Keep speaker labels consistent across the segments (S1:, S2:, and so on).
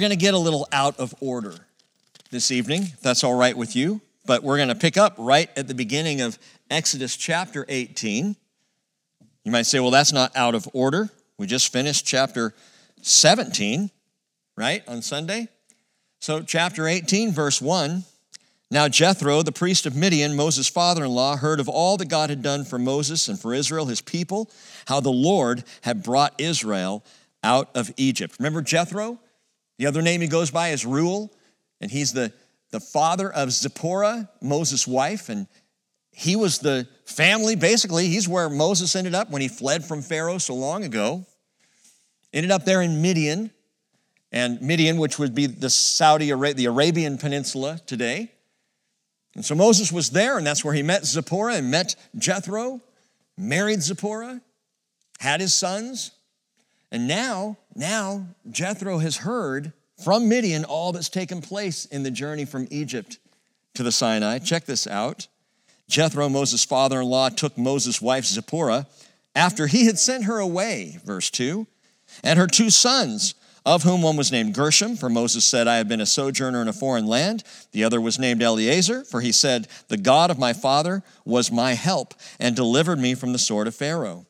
S1: Going to get a little out of order this evening, if that's all right with you. But we're going to pick up right at the beginning of Exodus chapter 18. You might say, well, that's not out of order. We just finished chapter 17, right, on Sunday. So, chapter 18, verse 1. Now, Jethro, the priest of Midian, Moses' father in law, heard of all that God had done for Moses and for Israel, his people, how the Lord had brought Israel out of Egypt. Remember Jethro? The other name he goes by is Reuel, and he's the, the father of Zipporah, Moses' wife, and he was the family, basically, he's where Moses ended up when he fled from Pharaoh so long ago. Ended up there in Midian, and Midian, which would be the Saudi, the Arabian Peninsula today. And so Moses was there, and that's where he met Zipporah and met Jethro, married Zipporah, had his sons. And now, now Jethro has heard from Midian all that's taken place in the journey from Egypt to the Sinai. Check this out. Jethro, Moses' father in law, took Moses' wife Zipporah after he had sent her away, verse 2, and her two sons, of whom one was named Gershom, for Moses said, I have been a sojourner in a foreign land. The other was named Eleazar, for he said, The God of my father was my help and delivered me from the sword of Pharaoh.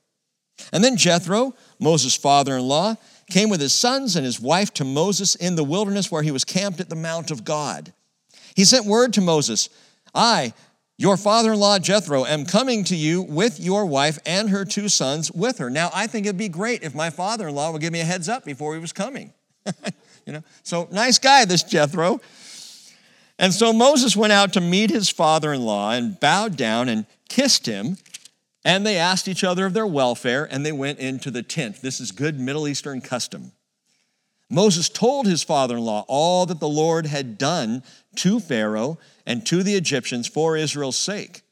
S1: And then Jethro, Moses' father in law, came with his sons and his wife to Moses in the wilderness where he was camped at the Mount of God. He sent word to Moses, I, your father in law Jethro, am coming to you with your wife and her two sons with her. Now, I think it'd be great if my father in law would give me a heads up before he was coming. you know, so nice guy, this Jethro. And so Moses went out to meet his father in law and bowed down and kissed him. And they asked each other of their welfare and they went into the tent. This is good Middle Eastern custom. Moses told his father in law all that the Lord had done to Pharaoh and to the Egyptians for Israel's sake,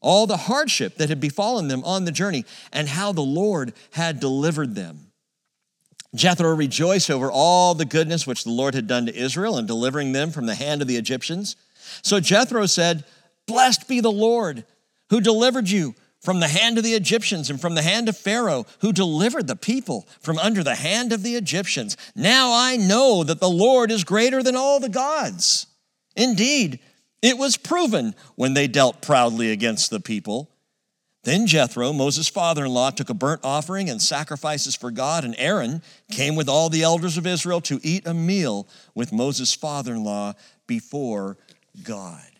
S1: all the hardship that had befallen them on the journey, and how the Lord had delivered them. Jethro rejoiced over all the goodness which the Lord had done to Israel in delivering them from the hand of the Egyptians. So Jethro said, Blessed be the Lord who delivered you from the hand of the Egyptians and from the hand of Pharaoh, who delivered the people from under the hand of the Egyptians. Now I know that the Lord is greater than all the gods. Indeed, it was proven when they dealt proudly against the people. Then Jethro, Moses' father in law, took a burnt offering and sacrifices for God, and Aaron came with all the elders of Israel to eat a meal with Moses' father in law before God.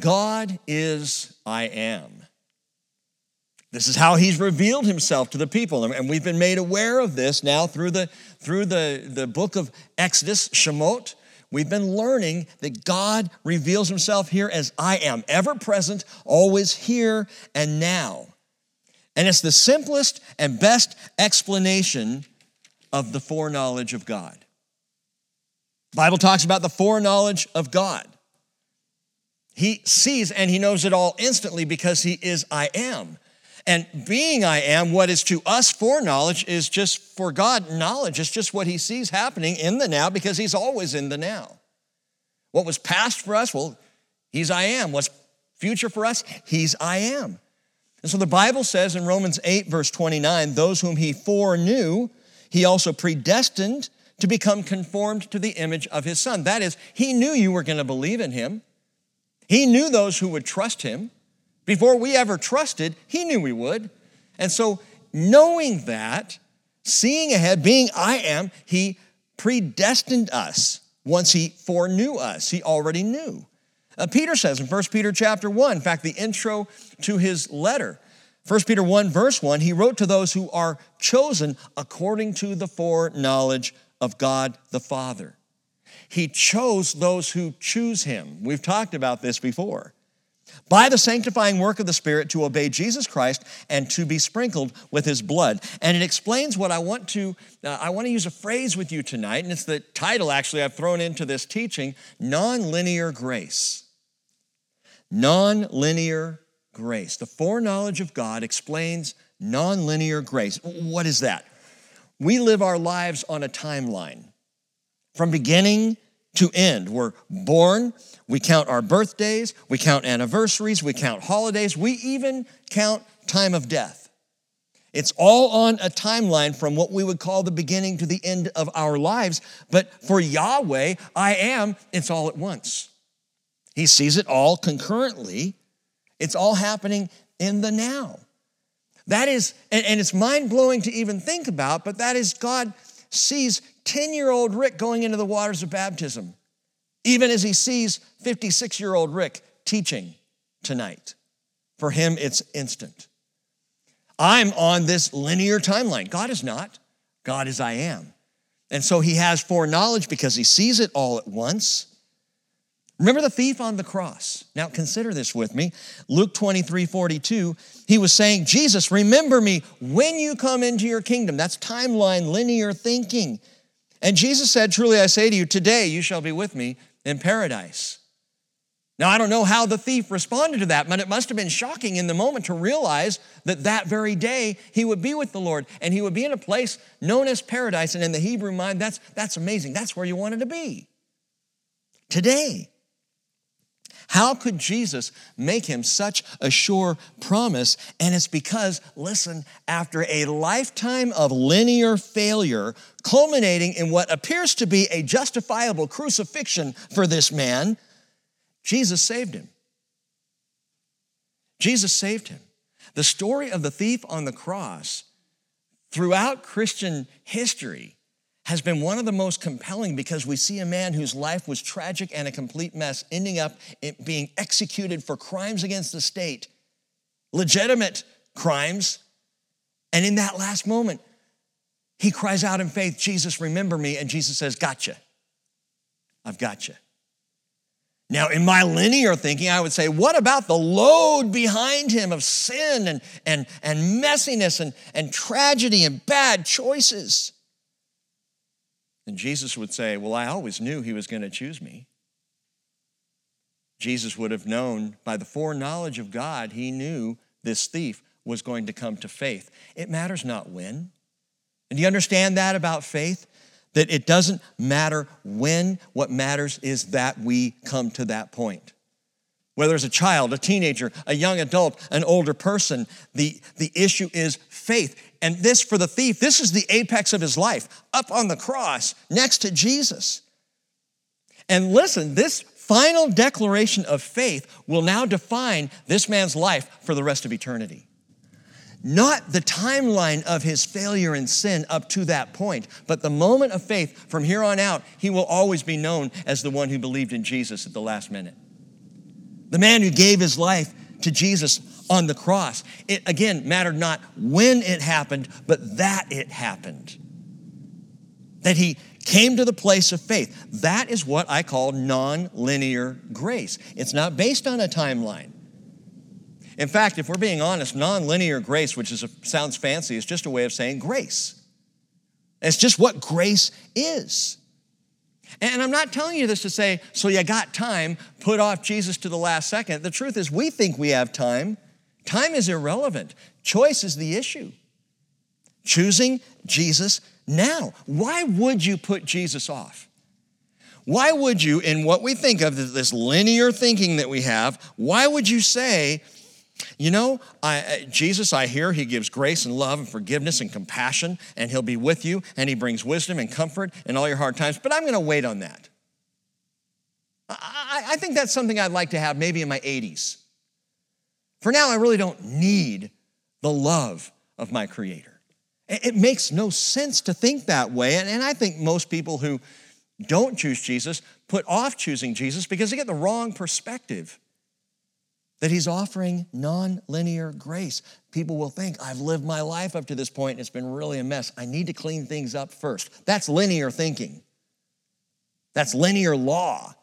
S1: God is I am. This is how he's revealed himself to the people. And we've been made aware of this now through the, through the, the book of Exodus, Shemot. We've been learning that God reveals himself here as I am, ever present, always here and now. And it's the simplest and best explanation of the foreknowledge of God. The Bible talks about the foreknowledge of God. He sees and he knows it all instantly because he is I am. And being I am, what is to us foreknowledge is just for God knowledge. It's just what he sees happening in the now because he's always in the now. What was past for us, well, he's I am. What's future for us, he's I am. And so the Bible says in Romans 8, verse 29, those whom he foreknew, he also predestined to become conformed to the image of his son. That is, he knew you were going to believe in him. He knew those who would trust him. Before we ever trusted, he knew we would. And so, knowing that, seeing ahead, being I am, he predestined us once he foreknew us. He already knew. Uh, Peter says in 1 Peter chapter 1, in fact, the intro to his letter, 1 Peter 1, verse 1, he wrote to those who are chosen according to the foreknowledge of God the Father. He chose those who choose him. We've talked about this before. By the sanctifying work of the Spirit to obey Jesus Christ and to be sprinkled with his blood. And it explains what I want to, uh, I want to use a phrase with you tonight, and it's the title actually I've thrown into this teaching nonlinear grace. Nonlinear grace. The foreknowledge of God explains nonlinear grace. What is that? We live our lives on a timeline from beginning to end. We're born, we count our birthdays, we count anniversaries, we count holidays, we even count time of death. It's all on a timeline from what we would call the beginning to the end of our lives. But for Yahweh, I am, it's all at once. He sees it all concurrently. It's all happening in the now. That is, and, it's mind blowing to even think about, but that is God sees 10 year old Rick going into the waters of baptism, even as he sees 56 year old Rick teaching tonight. For him, it's instant. I'm on this linear timeline. God is not. God is I am. And so he has foreknowledge because he sees it all at once. Remember the thief on the cross. Now consider this with me. Luke 23 42, he was saying, Jesus, remember me when you come into your kingdom. That's timeline, linear thinking. And Jesus said, Truly I say to you, today you shall be with me in paradise. Now, I don't know how the thief responded to that, but it must have been shocking in the moment to realize that that very day he would be with the Lord and he would be in a place known as paradise. And in the Hebrew mind, that's, that's amazing. That's where you wanted to be. Today. How could Jesus make him such a sure promise? And it's because, listen, after a lifetime of linear failure, culminating in what appears to be a justifiable crucifixion for this man, Jesus saved him. Jesus saved him. The story of the thief on the cross throughout Christian history has been one of the most compelling because we see a man whose life was tragic and a complete mess, ending up being executed for crimes against the state, legitimate crimes. And in that last moment, he cries out in faith, Jesus, remember me. And Jesus says, Gotcha. I've got you. Now, in my linear thinking, I would say, what about the load behind him of sin and, and, and messiness and, and tragedy and bad choices? And Jesus would say, Well, I always knew he was going to choose me. Jesus would have known by the foreknowledge of God, he knew this thief was going to come to faith. It matters not when. And do you understand that about faith? That it doesn't matter when, what matters is that we come to that point. Whether it's a child, a teenager, a young adult, an older person, the, the issue is faith. And this for the thief, this is the apex of his life, up on the cross next to Jesus. And listen, this final declaration of faith will now define this man's life for the rest of eternity not the timeline of his failure and sin up to that point, but the moment of faith from here on out, he will always be known as the one who believed in Jesus at the last minute. The man who gave his life to Jesus on the cross. It again mattered not when it happened, but that it happened. That he came to the place of faith. That is what I call non-linear grace. It's not based on a timeline. In fact, if we're being honest, nonlinear grace, which is a, sounds fancy, is just a way of saying grace. It's just what grace is. And I'm not telling you this to say, so you got time, put off Jesus to the last second. The truth is, we think we have time. Time is irrelevant, choice is the issue. Choosing Jesus now. Why would you put Jesus off? Why would you, in what we think of this linear thinking that we have, why would you say, you know, I, Jesus, I hear he gives grace and love and forgiveness and compassion, and he'll be with you, and he brings wisdom and comfort in all your hard times, but I'm going to wait on that. I, I think that's something I'd like to have maybe in my 80s. For now, I really don't need the love of my Creator. It makes no sense to think that way, and I think most people who don't choose Jesus put off choosing Jesus because they get the wrong perspective that he's offering non-linear grace. People will think, I've lived my life up to this point and it's been really a mess. I need to clean things up first. That's linear thinking. That's linear law.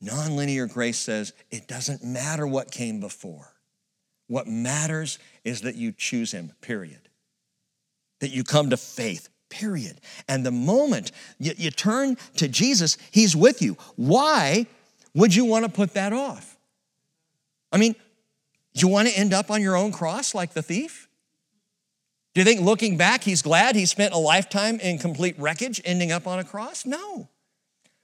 S1: Non-linear grace says it doesn't matter what came before. What matters is that you choose him, period. That you come to faith, period. And the moment you, you turn to Jesus, he's with you. Why would you want to put that off? I mean, you want to end up on your own cross like the thief? Do you think looking back, he's glad he spent a lifetime in complete wreckage ending up on a cross? No.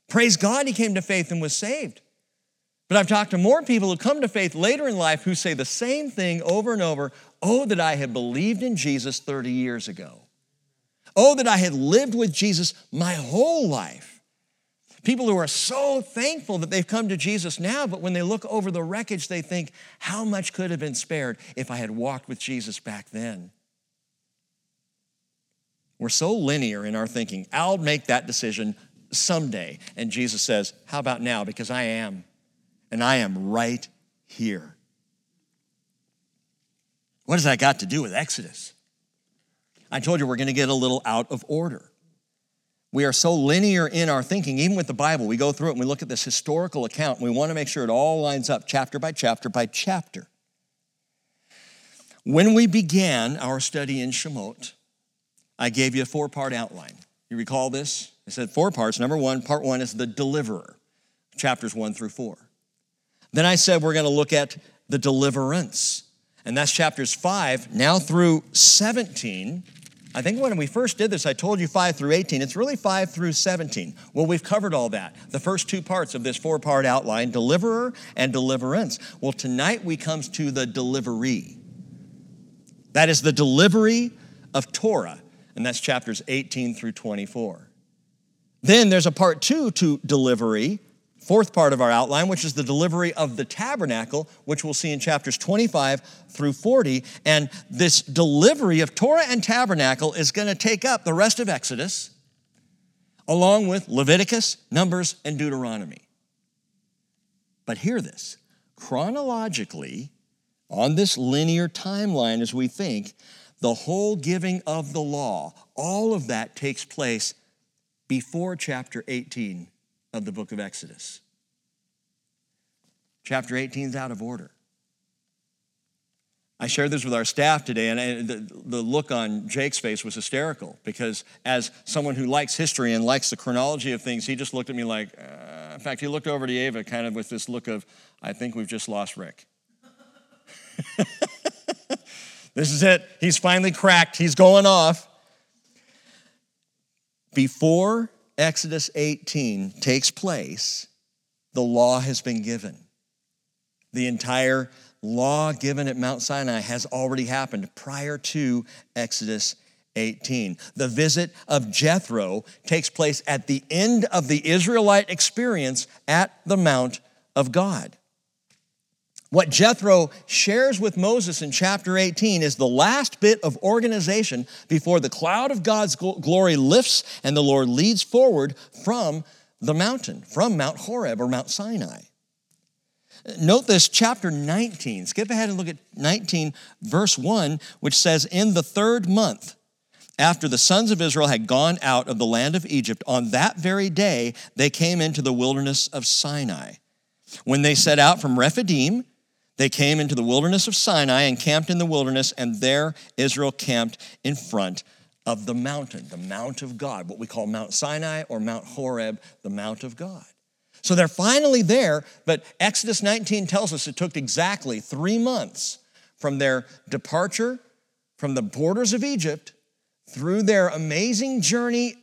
S1: Praise God, he came to faith and was saved. But I've talked to more people who come to faith later in life who say the same thing over and over Oh, that I had believed in Jesus 30 years ago. Oh, that I had lived with Jesus my whole life. People who are so thankful that they've come to Jesus now, but when they look over the wreckage, they think, how much could have been spared if I had walked with Jesus back then? We're so linear in our thinking. I'll make that decision someday. And Jesus says, How about now? Because I am. And I am right here. What has that got to do with Exodus? I told you we're going to get a little out of order. We are so linear in our thinking, even with the Bible. We go through it and we look at this historical account and we want to make sure it all lines up chapter by chapter by chapter. When we began our study in Shemot, I gave you a four part outline. You recall this? I said four parts. Number one, part one is the deliverer, chapters one through four. Then I said we're going to look at the deliverance, and that's chapters five now through 17. I think when we first did this, I told you 5 through 18. It's really 5 through 17. Well, we've covered all that. The first two parts of this four part outline deliverer and deliverance. Well, tonight we come to the delivery. That is the delivery of Torah and that's chapters 18 through 24. Then there's a part two to delivery, fourth part of our outline, which is the delivery of the tabernacle, which we'll see in chapters 25 through 40. And this delivery of Torah and tabernacle is going to take up the rest of Exodus, along with Leviticus, Numbers, and Deuteronomy. But hear this chronologically, on this linear timeline as we think, the whole giving of the law, all of that takes place before chapter 18 of the book of Exodus. Chapter 18 is out of order. I shared this with our staff today, and the, the, look on Jake's face was hysterical because, as someone who likes history and likes the chronology of things, he just looked at me like, uh, in fact, he looked over to Ava kind of with this look of, I think we've just lost Rick. This is it. He's finally cracked. He's going off. Before Exodus 18 takes place, the law has been given. The entire law given at Mount Sinai has already happened prior to Exodus 18. The visit of Jethro takes place at the end of the Israelite experience at the Mount of God. What Jethro shares with Moses in chapter 18 is the last bit of organization before the cloud of God's glory lifts and the Lord leads forward from the mountain, from Mount Horeb or Mount Sinai. Note this, chapter 19. Skip ahead and look at 19, verse 1, which says, In the third month, after the sons of Israel had gone out of the land of Egypt, on that very day they came into the wilderness of Sinai. When they set out from Rephidim, they came into the wilderness of Sinai and camped in the wilderness, and there Israel camped in front of the mountain, the Mount of God, what we call Mount Sinai or Mount Horeb, the Mount of God. So they're finally there, but Exodus 19 tells us it took exactly three months from their departure from the borders of Egypt through their amazing journey,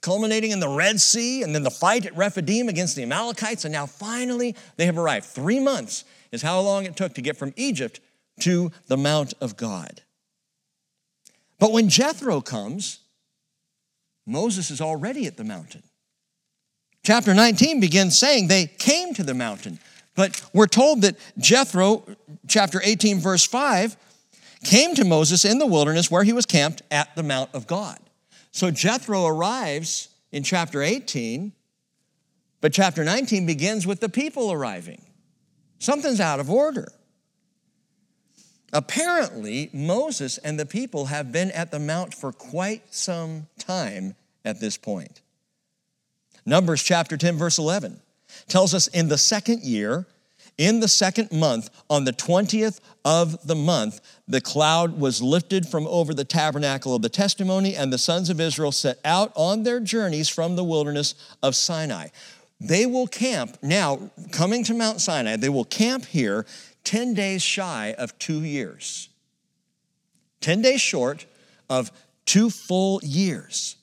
S1: culminating in the Red Sea, and then the fight at Rephidim against the Amalekites, and now finally they have arrived. Three months is how long it took to get from Egypt to the Mount of God. But when Jethro comes, Moses is already at the mountain. Chapter 19 begins saying they came to the mountain. But we're told that Jethro, chapter 18, verse 5, came to Moses in the wilderness where he was camped at the Mount of God. So Jethro arrives in chapter 18, but chapter 19 begins with the people arriving. Something's out of order. Apparently, Moses and the people have been at the mount for quite some time at this point. Numbers chapter 10, verse 11 tells us in the second year, in the second month, on the 20th of the month, the cloud was lifted from over the tabernacle of the testimony, and the sons of Israel set out on their journeys from the wilderness of Sinai. They will camp now, coming to Mount Sinai, they will camp here 10 days shy of two years. 10 days short of two full years.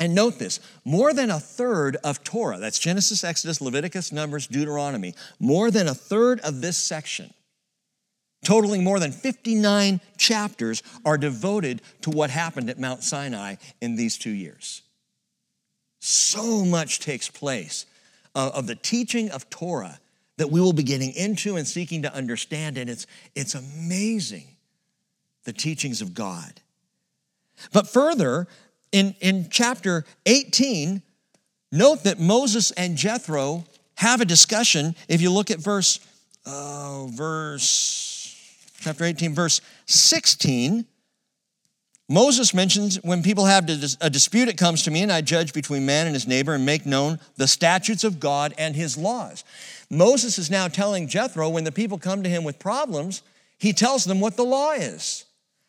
S1: And note this more than a third of Torah, that's Genesis, Exodus, Leviticus, Numbers, Deuteronomy, more than a third of this section, totaling more than 59 chapters, are devoted to what happened at Mount Sinai in these two years. So much takes place uh, of the teaching of Torah that we will be getting into and seeking to understand, and it's, it's amazing the teachings of God. But further, in, in chapter 18, note that Moses and Jethro have a discussion. If you look at verse, uh, verse, chapter 18, verse 16, Moses mentions when people have a dispute, it comes to me, and I judge between man and his neighbor and make known the statutes of God and his laws. Moses is now telling Jethro when the people come to him with problems, he tells them what the law is.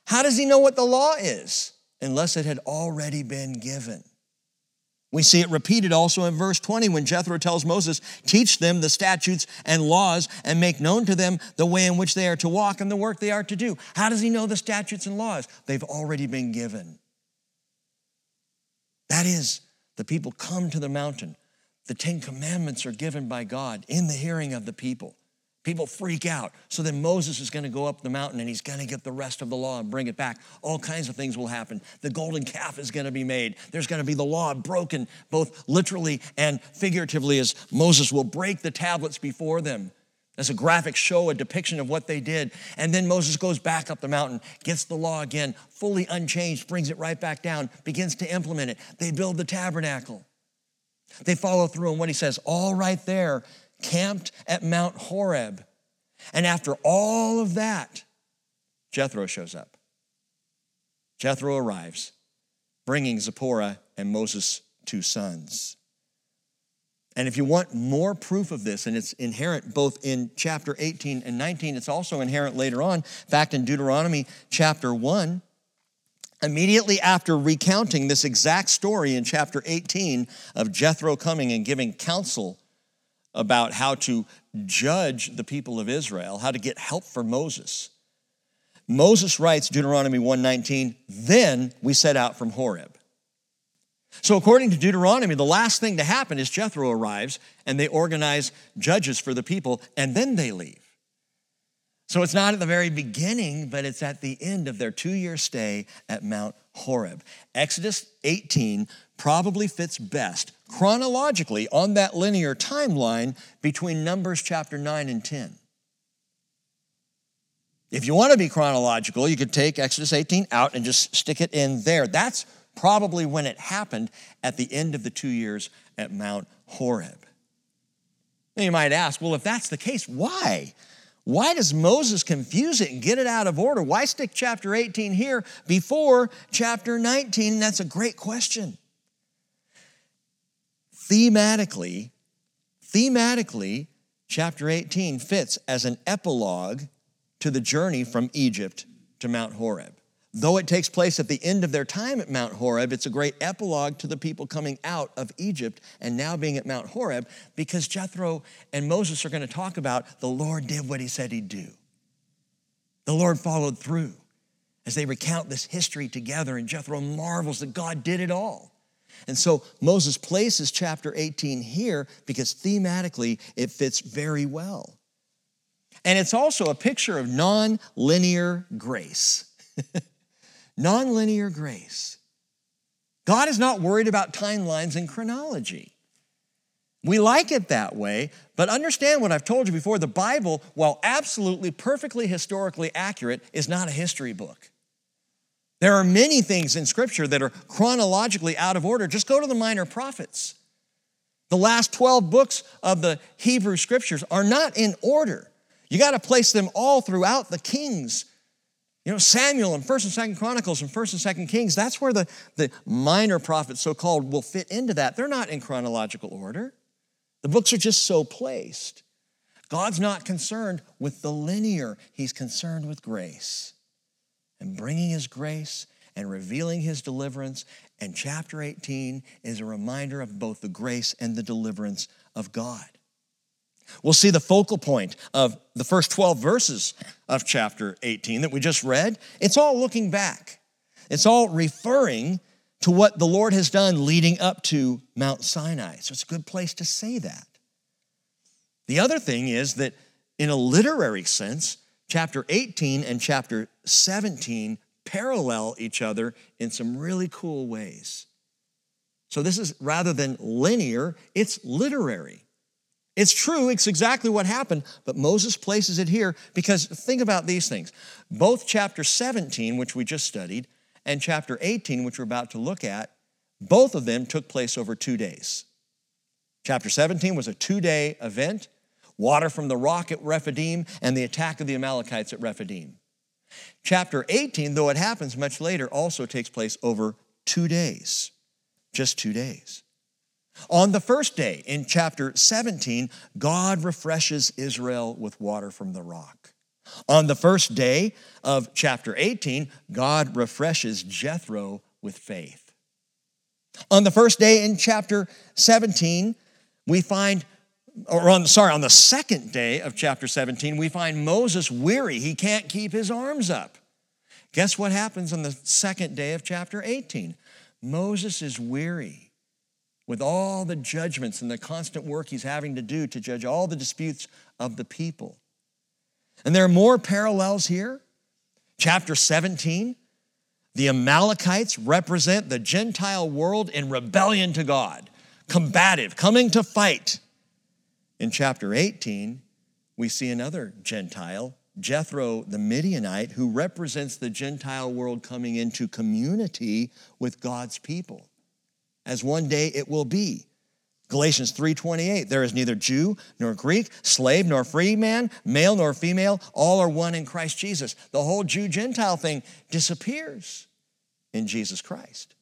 S1: How does he know what the law is? unless it had already been given. We see it repeated also in verse 20 when Jethro tells Moses, Teach them the statutes and laws and make known to them the way in which they are to walk and the work they are to do. How does he know the statutes and laws? They've already been given. That is, the people come to the mountain. The Ten Commandments are given by God in the hearing of the people. People freak out. So then Moses is going to go up the mountain and he's going to get the rest of the law and bring it back. All kinds of things will happen. The golden calf is going to be made. There's going to be the law broken, both literally and figuratively, as Moses will break the tablets before them as a graphic show, a depiction of what they did. And then Moses goes back up the mountain, gets the law again, fully unchanged, brings it right back down, begins to implement it. They build the tabernacle. They follow through on what he says, all right there camped at Mount Horeb. And after all of that, Jethro shows up. Jethro arrives, bringing Zipporah and Moses' two sons. And if you want more proof of this, and it's inherent both in chapter 18 and 19, it's also inherent later on. In fact, in Deuteronomy chapter 1, immediately after recounting this exact story in chapter 18 of Jethro coming and giving counsel about how to judge the people of Israel, how to get help for Moses. Moses writes Deuteronomy 1:19, "Then we set out from Horeb." So according to Deuteronomy, the last thing to happen is Jethro arrives and they organize judges for the people and then they leave. So it's not at the very beginning, but it's at the end of their 2-year stay at Mount Horeb. Exodus 18 probably fits best chronologically on that linear timeline between Numbers chapter 9 and 10. If you want to be chronological, you could take Exodus 18 out and just stick it in there. That's probably when it happened at the end of the two years at Mount Horeb. Now you might ask, well, if that's the case, why? Why does Moses confuse it and get it out of order? Why stick chapter 18 here before chapter 19? That's a great question thematically, thematically, chapter 18 fits as an epilogue to the journey from Egypt to Mount Horeb. Though it takes place at the end of their time at Mount Horeb, it's a great epilogue to the people coming out of Egypt and now being at Mount Horeb because Jethro and Moses are going to talk about the Lord did what he said he'd do. The Lord followed through as they recount this history together, and Jethro marvels that God did it all. And so Moses places chapter 18 here because thematically it fits very well. And it's also a picture of non-linear grace. non-linear grace. God is not worried about timelines and chronology. We like it that way, but understand what I've told you before the Bible, while absolutely perfectly historically accurate, is not a history book. There are many things in Scripture that are chronologically out of order. Just go to the minor prophets. The last 12 books of the Hebrew Scriptures are not in order. You got to place them all throughout the kings. You know, Samuel and 1st and 2nd Chronicles and 1st and 2nd Kings, that's where the, the minor prophets, so called, will fit into that. They're not in chronological order. The books are just so placed. God's not concerned with the linear, He's concerned with grace and bringing His grace and revealing His deliverance. And chapter 18 is a reminder of both the grace and the deliverance of God. We'll see the focal point of the first 12 verses of chapter 18 that we just read. It's all looking back, it's all referring to what the Lord has done leading up to Mount Sinai. So it's a good place to say that. The other thing is that, in a literary sense, chapter 18 and chapter 17 parallel each other in some really cool ways. So, this is rather than linear, it's literary. It's true, it's exactly what happened, but Moses places it here because think about these things. Both chapter 17, which we just studied, and chapter 18, which we're about to look at, both of them took place over two days. Chapter 17 was a two day event water from the rock at Rephidim and the attack of the Amalekites at Rephidim. Chapter 18, though it happens much later, also takes place over two days, just two days. On the first day, in chapter 17, God refreshes Israel with water from the rock. On the first day of chapter 18, God refreshes Jethro with faith. On the first day in chapter 17, we find, or on, sorry, on the second day of chapter 17, we find Moses weary. He can't keep his arms up. Guess what happens on the second day of chapter 18? Moses is weary with all the judgments and the constant work he's having to do to judge all the disputes of the people. And there are more parallels here. Chapter 17, the Amalekites represent the Gentile world in rebellion to God, combative, coming to fight. In chapter 18, we see another Gentile, Jethro the Midianite, who represents the Gentile world coming into community with God's people as one day it will be. Galatians 3:28 There is neither Jew nor Greek, slave nor free man, male nor female, all are one in Christ Jesus. The whole Jew Gentile thing disappears in Jesus Christ.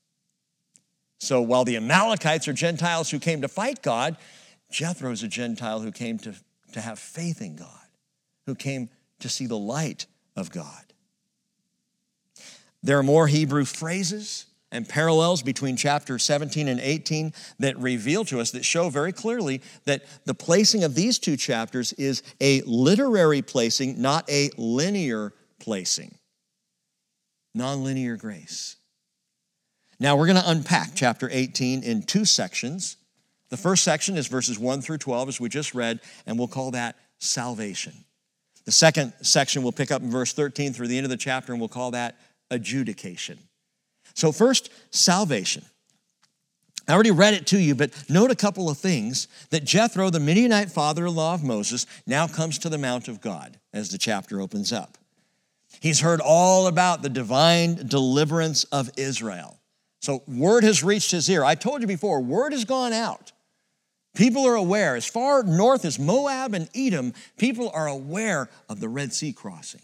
S1: So while the Amalekites are Gentiles who came to fight God, Jethro is a Gentile who came to, to have faith in God, who came to see the light of God. There are more Hebrew phrases and parallels between chapter 17 and 18 that reveal to us, that show very clearly that the placing of these two chapters is a literary placing, not a linear placing. Nonlinear grace. Now we're going to unpack chapter 18 in two sections. The first section is verses 1 through 12, as we just read, and we'll call that salvation. The second section we'll pick up in verse 13 through the end of the chapter, and we'll call that adjudication. So, first, salvation. I already read it to you, but note a couple of things that Jethro, the Midianite father in law of Moses, now comes to the Mount of God as the chapter opens up. He's heard all about the divine deliverance of Israel. So, word has reached his ear. I told you before, word has gone out. People are aware. As far north as Moab and Edom, people are aware of the Red Sea crossing.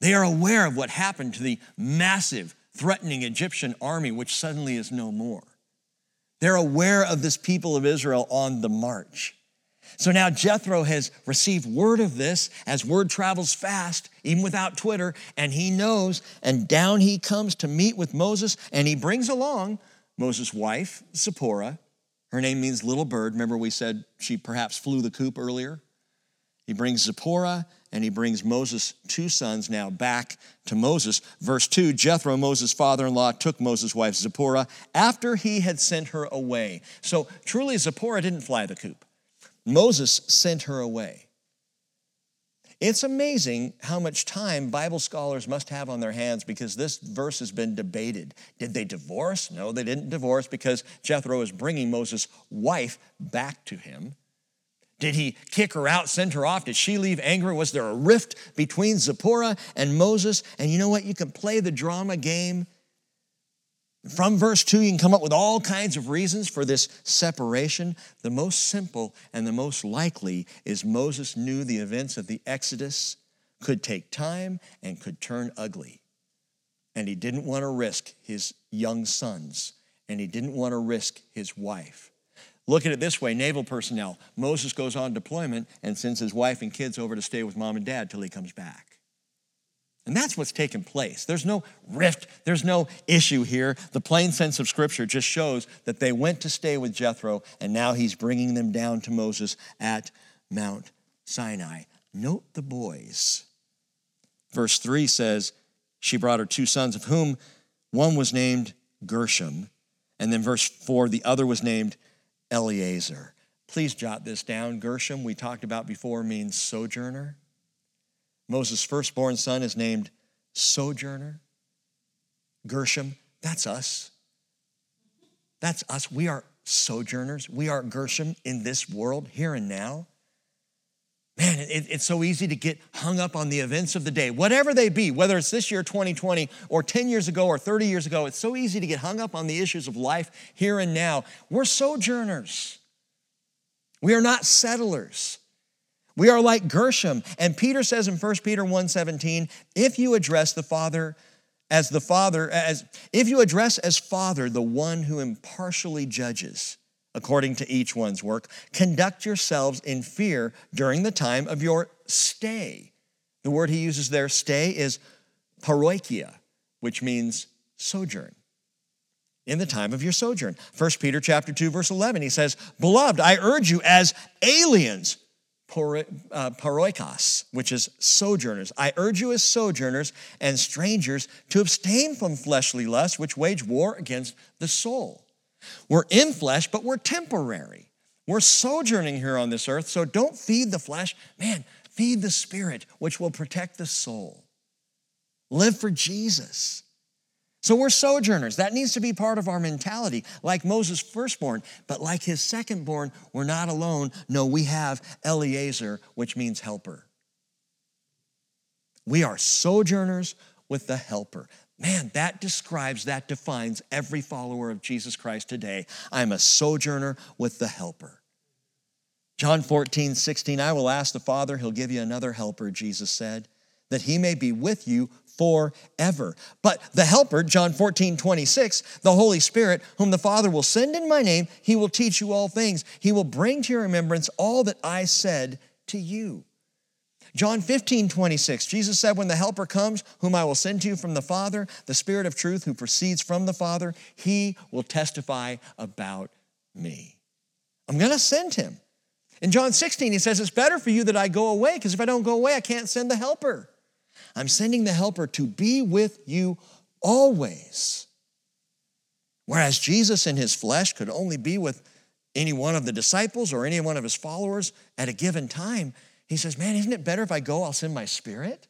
S1: They are aware of what happened to the massive threatening Egyptian army, which suddenly is no more. They're aware of this people of Israel on the march. So now Jethro has received word of this as word travels fast, even without Twitter, and he knows, and down he comes to meet with Moses, and he brings along Moses' wife, Zipporah. Her name means little bird. Remember, we said she perhaps flew the coop earlier? He brings Zipporah and he brings Moses' two sons now back to Moses. Verse 2 Jethro, Moses' father in law, took Moses' wife Zipporah after he had sent her away. So truly, Zipporah didn't fly the coop, Moses sent her away. It's amazing how much time Bible scholars must have on their hands because this verse has been debated. Did they divorce? No, they didn't divorce because Jethro is bringing Moses' wife back to him. Did he kick her out, send her off? Did she leave angry? Was there a rift between Zipporah and Moses? And you know what? You can play the drama game. From verse 2, you can come up with all kinds of reasons for this separation. The most simple and the most likely is Moses knew the events of the Exodus could take time and could turn ugly. And he didn't want to risk his young sons, and he didn't want to risk his wife. Look at it this way naval personnel. Moses goes on deployment and sends his wife and kids over to stay with mom and dad till he comes back. And that's what's taken place. There's no rift, there's no issue here. The plain sense of Scripture just shows that they went to stay with Jethro, and now he's bringing them down to Moses at Mount Sinai. Note the boys. Verse 3 says, She brought her two sons, of whom one was named Gershom. And then verse 4, the other was named Eleazar. Please jot this down. Gershom, we talked about before, means sojourner. Moses' firstborn son is named Sojourner. Gershom, that's us. That's us. We are sojourners. We are Gershom in this world, here and now. Man, it, it's so easy to get hung up on the events of the day, whatever they be, whether it's this year, 2020, or 10 years ago, or 30 years ago. It's so easy to get hung up on the issues of life here and now. We're sojourners. We are not settlers. We are like Gershom. And Peter says in 1 Peter 1:17, if you address the Father as the Father, as if you address as Father the one who impartially judges, according to each one's work. Conduct yourselves in fear during the time of your stay. The word he uses there, stay, is paroikia, which means sojourn. In the time of your sojourn. 1 Peter chapter 2, verse 11, he says, Beloved, I urge you as aliens, Uh, paroikos, which is sojourners. I urge you as sojourners and strangers to abstain from fleshly lusts which wage war against the soul. We're in flesh, but we're temporary. We're sojourning here on this earth, so don't feed the flesh. Man, feed the spirit, which will protect the soul. Live for Jesus. So we're sojourners. That needs to be part of our mentality. Like Moses' firstborn, but like his secondborn, we're not alone. No, we have Eleazar, which means helper. We are sojourners with the helper. Man, that describes, that defines every follower of Jesus Christ today. I'm a sojourner with the helper. John 14, 16, I will ask the Father, he'll give you another helper, Jesus said, that he may be with you forever. But the helper, John 14, 26, the Holy Spirit, whom the Father will send in my name, he will teach you all things. He will bring to your remembrance all that I said to you. John 15, 26, Jesus said, When the Helper comes, whom I will send to you from the Father, the Spirit of truth who proceeds from the Father, he will testify about me. I'm going to send him. In John 16, he says, It's better for you that I go away, because if I don't go away, I can't send the Helper. I'm sending the Helper to be with you always. Whereas Jesus in his flesh could only be with any one of the disciples or any one of his followers at a given time, he says, Man, isn't it better if I go? I'll send my spirit.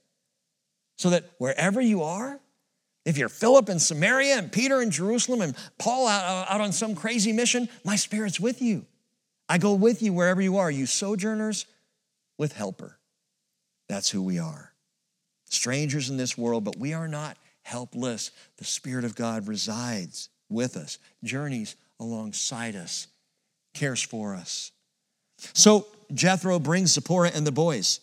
S1: So that wherever you are, if you're Philip in Samaria and Peter in Jerusalem and Paul out, out on some crazy mission, my spirit's with you. I go with you wherever you are, you sojourners with helper. That's who we are. Strangers in this world, but we are not helpless. The Spirit of God resides with us, journeys alongside us, cares for us. So Jethro brings Zipporah and the boys.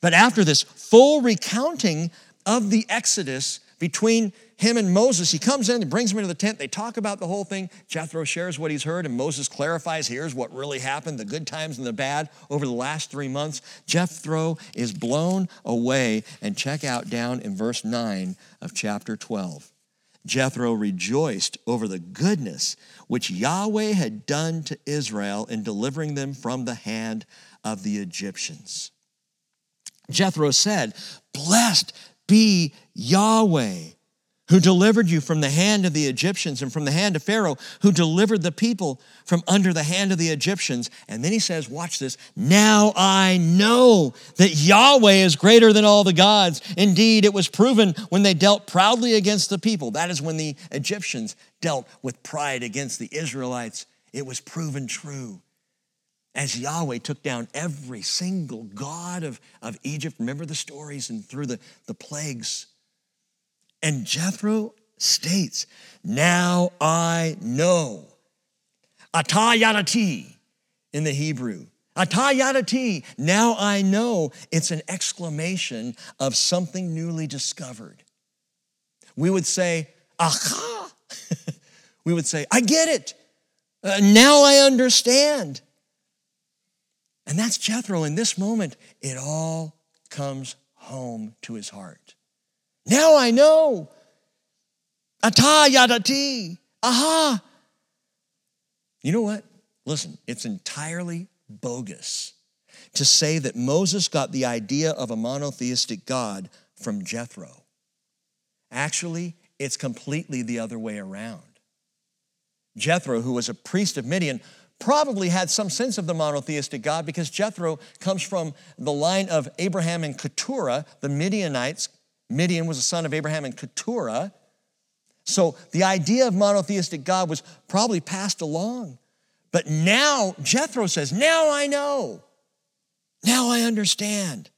S1: But after this full recounting of the Exodus between him and Moses, he comes in, he brings him into the tent. They talk about the whole thing. Jethro shares what he's heard, and Moses clarifies here's what really happened the good times and the bad over the last three months. Jethro is blown away. And check out down in verse 9 of chapter 12. Jethro rejoiced over the goodness which Yahweh had done to Israel in delivering them from the hand of the Egyptians. Jethro said, Blessed be Yahweh who delivered you from the hand of the Egyptians and from the hand of Pharaoh, who delivered the people from under the hand of the Egyptians. And then he says, Watch this. Now I know that Yahweh is greater than all the gods. Indeed, it was proven when they dealt proudly against the people. That is when the Egyptians dealt with pride against the Israelites. It was proven true. As Yahweh took down every single god of, of Egypt, remember the stories and through the, the plagues and Jethro states, Now I know. Atayadati in the Hebrew. Atayadati. Now I know. It's an exclamation of something newly discovered. We would say, Aha. we would say, I get it. Uh, now I understand. And that's Jethro. In this moment, it all comes home to his heart. Now I know. Ata yadati. Aha. You know what? Listen, it's entirely bogus to say that Moses got the idea of a monotheistic God from Jethro. Actually, it's completely the other way around. Jethro, who was a priest of Midian, probably had some sense of the monotheistic God because Jethro comes from the line of Abraham and Keturah, the Midianites. Midian was a son of Abraham and Keturah. So the idea of monotheistic God was probably passed along. But now Jethro says, Now I know. Now I understand.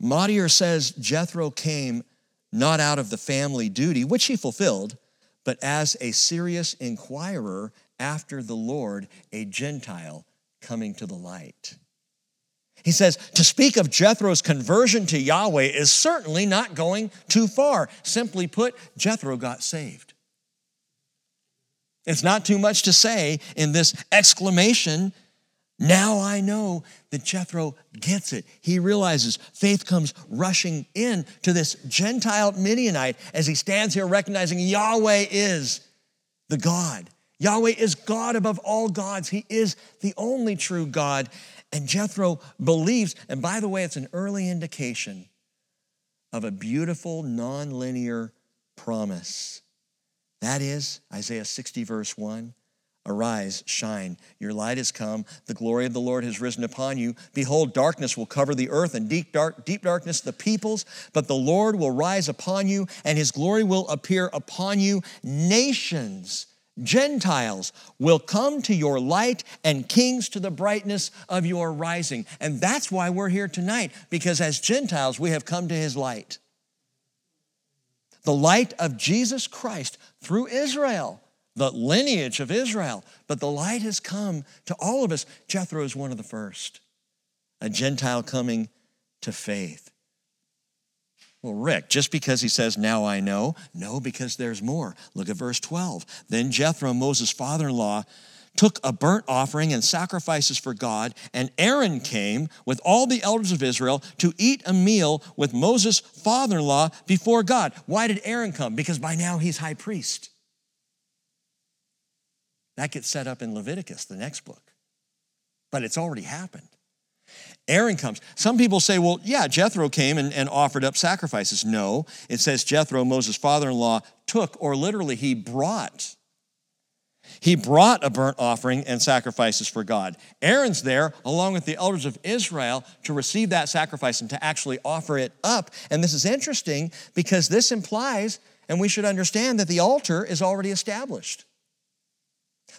S1: Motyer says Jethro came not out of the family duty, which he fulfilled, but as a serious inquirer after the Lord, a Gentile coming to the light. He says, to speak of Jethro's conversion to Yahweh is certainly not going too far. Simply put, Jethro got saved. It's not too much to say in this exclamation. Now I know that Jethro gets it. He realizes faith comes rushing in to this Gentile Midianite as he stands here recognizing Yahweh is the God Yahweh is God above all gods. He is the only true God. And Jethro believes, and by the way, it's an early indication of a beautiful, nonlinear promise. That is Isaiah 60, verse 1. Arise, shine, your light has come, the glory of the Lord has risen upon you. Behold, darkness will cover the earth, and deep, dark, deep darkness the peoples, but the Lord will rise upon you, and his glory will appear upon you. Nations Gentiles will come to your light and kings to the brightness of your rising. And that's why we're here tonight, because as Gentiles, we have come to his light. The light of Jesus Christ through Israel, the lineage of Israel. But the light has come to all of us. Jethro is one of the first, a Gentile coming to faith. Well, Rick, just because he says, Now I know, no, because there's more. Look at verse 12. Then Jethro, Moses' father in law, took a burnt offering and sacrifices for God, and Aaron came with all the elders of Israel to eat a meal with Moses' father in law before God. Why did Aaron come? Because by now he's high priest. That gets set up in Leviticus, the next book. But it's already happened. Aaron comes. Some people say, well, yeah, Jethro came and, and offered up sacrifices. No, it says Jethro, Moses' father in law, took, or literally, he brought. He brought a burnt offering and sacrifices for God. Aaron's there along with the elders of Israel to receive that sacrifice and to actually offer it up. And this is interesting because this implies, and we should understand, that the altar is already established.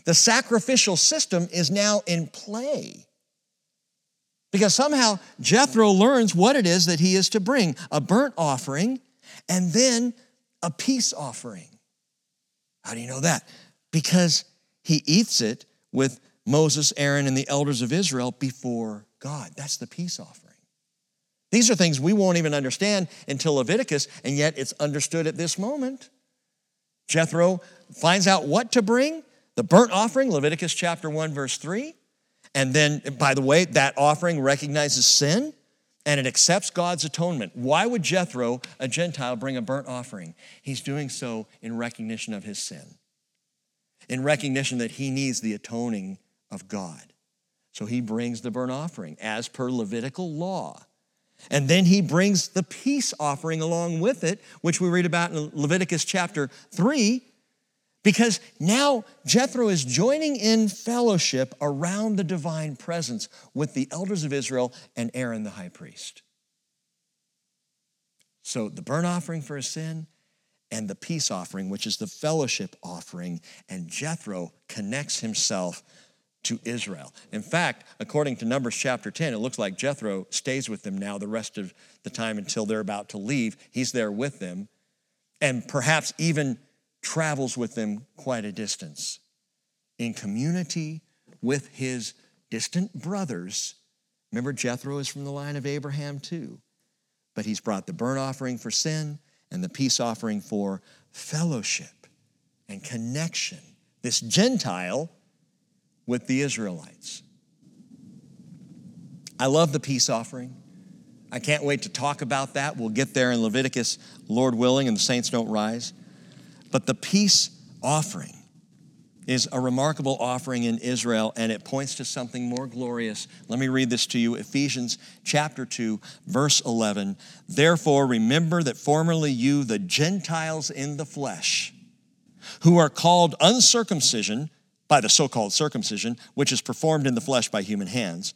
S1: The sacrificial system is now in play. Because somehow Jethro learns what it is that he is to bring a burnt offering and then a peace offering. How do you know that? Because he eats it with Moses, Aaron, and the elders of Israel before God. That's the peace offering. These are things we won't even understand until Leviticus, and yet it's understood at this moment. Jethro finds out what to bring the burnt offering, Leviticus chapter 1, verse 3. And then, by the way, that offering recognizes sin and it accepts God's atonement. Why would Jethro, a Gentile, bring a burnt offering? He's doing so in recognition of his sin, in recognition that he needs the atoning of God. So he brings the burnt offering as per Levitical law. And then he brings the peace offering along with it, which we read about in Leviticus chapter 3, because now Jethro is joining in fellowship around the divine presence with the elders of Israel and Aaron the high priest. So the burnt offering for a sin and the peace offering, which is the fellowship offering, and Jethro connects himself to Israel. In fact, according to Numbers chapter 10, it looks like Jethro stays with them now the rest of the time until they're about to leave. He's there with them. And perhaps even travels with them quite a distance. In community with his distant brothers, remember Jethro is from the line of Abraham too, but he's brought the burnt offering for sin and the peace offering for fellowship and connection. This Gentile with the Israelites. I love the peace offering. I can't wait to talk about that. We'll get there in Leviticus, Lord willing, and the saints don't rise. But the peace offering is a remarkable offering in Israel, and it points to something more glorious. Let me read this to you Ephesians chapter 2, verse 11. Therefore, remember that formerly you, the Gentiles in the flesh, who are called uncircumcision by the so called circumcision, which is performed in the flesh by human hands,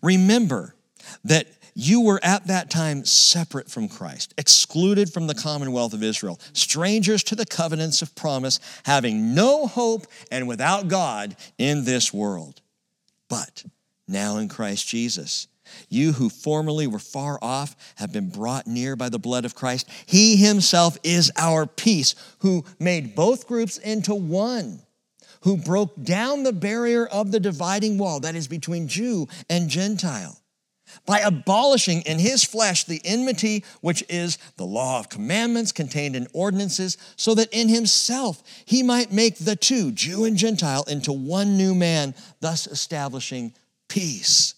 S1: remember that you were at that time separate from Christ, excluded from the commonwealth of Israel, strangers to the covenants of promise, having no hope and without God in this world. But now in Christ Jesus, you who formerly were far off have been brought near by the blood of Christ. He himself is our peace, who made both groups into one, who broke down the barrier of the dividing wall that is between Jew and Gentile by abolishing in his flesh the enmity which is the law of commandments contained in ordinances, so that in himself he might make the two, Jew and Gentile, into one new man, thus establishing peace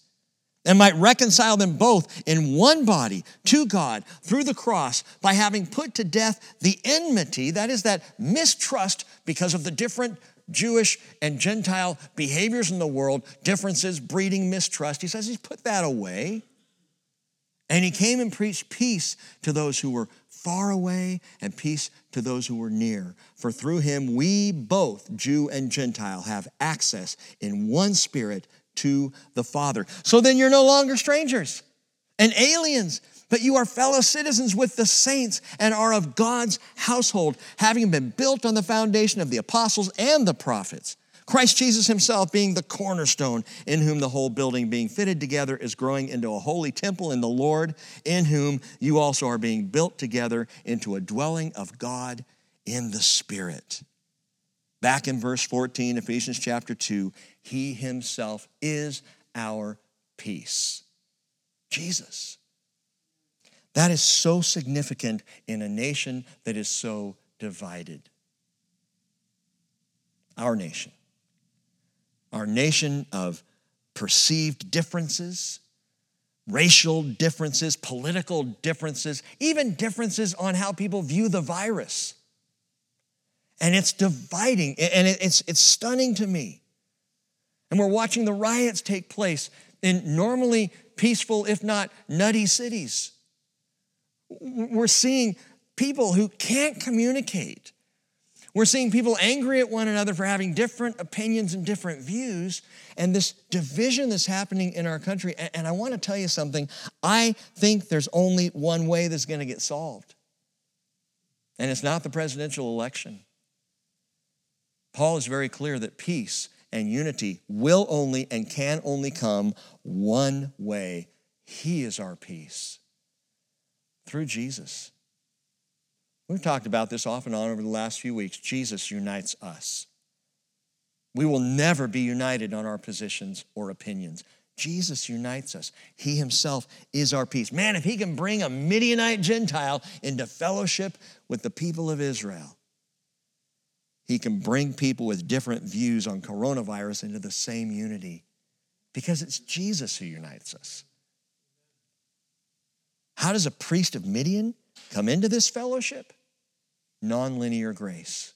S1: and might reconcile them both in one body to God through the cross by having put to death the enmity, that is, that mistrust because of the different Jewish and Gentile behaviors in the world, differences breeding mistrust. He says he's put that away. And he came and preached peace to those who were far away and peace to those who were near. For through him we both, Jew and Gentile, have access in one spirit to the Father. So then you're no longer strangers and aliens, but you are fellow citizens with the saints and are of God's household, having been built on the foundation of the apostles and the prophets. Christ Jesus himself being the cornerstone, in whom the whole building being fitted together is growing into a holy temple in the Lord, in whom you also are being built together into a dwelling of God in the Spirit. Back in verse 14, Ephesians chapter 2, he himself is our peace. Jesus. That is so significant in a nation that is so divided. Our nation. Our nation of perceived differences, racial differences, political differences, even differences on how people view the virus and it's dividing, and it's, it's stunning to me. And we're watching the riots take place in normally peaceful, if not nutty cities. We're seeing people who can't communicate. We're seeing people angry at one another for having different opinions and different views, and this division that's happening in our country. And I want to tell you something I think there's only one way that's going to get solved, and it's not the presidential election. Paul is very clear that peace and unity will only and can only come one way. He is our peace through Jesus. We've talked about this off and on over the last few weeks. Jesus unites us. We will never be united on our positions or opinions. Jesus unites us. He himself is our peace. Man, if he can bring a Midianite Gentile into fellowship with the people of Israel, he can bring people with different views on coronavirus into the same unity because it's Jesus who unites us. How does a priest of Midian come into this fellowship? Nonlinear grace.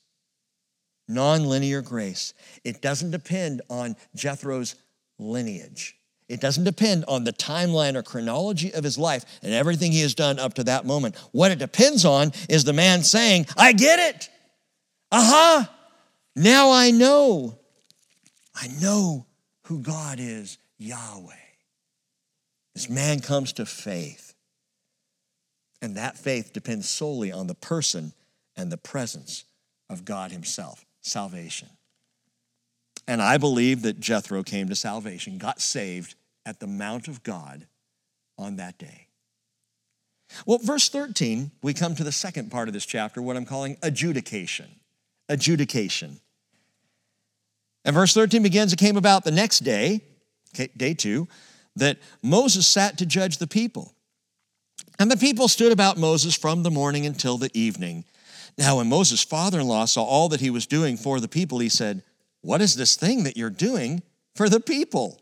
S1: Nonlinear grace. It doesn't depend on Jethro's lineage. It doesn't depend on the timeline or chronology of his life and everything he has done up to that moment. What it depends on is the man saying, I get it. Aha! Now I know. I know who God is Yahweh. This man comes to faith. And that faith depends solely on the person and the presence of God Himself, salvation. And I believe that Jethro came to salvation, got saved at the Mount of God on that day. Well, verse 13, we come to the second part of this chapter, what I'm calling adjudication adjudication. And verse 13 begins It came about the next day, day two, that Moses sat to judge the people. And the people stood about Moses from the morning until the evening. Now, when Moses' father in law saw all that he was doing for the people, he said, What is this thing that you're doing for the people?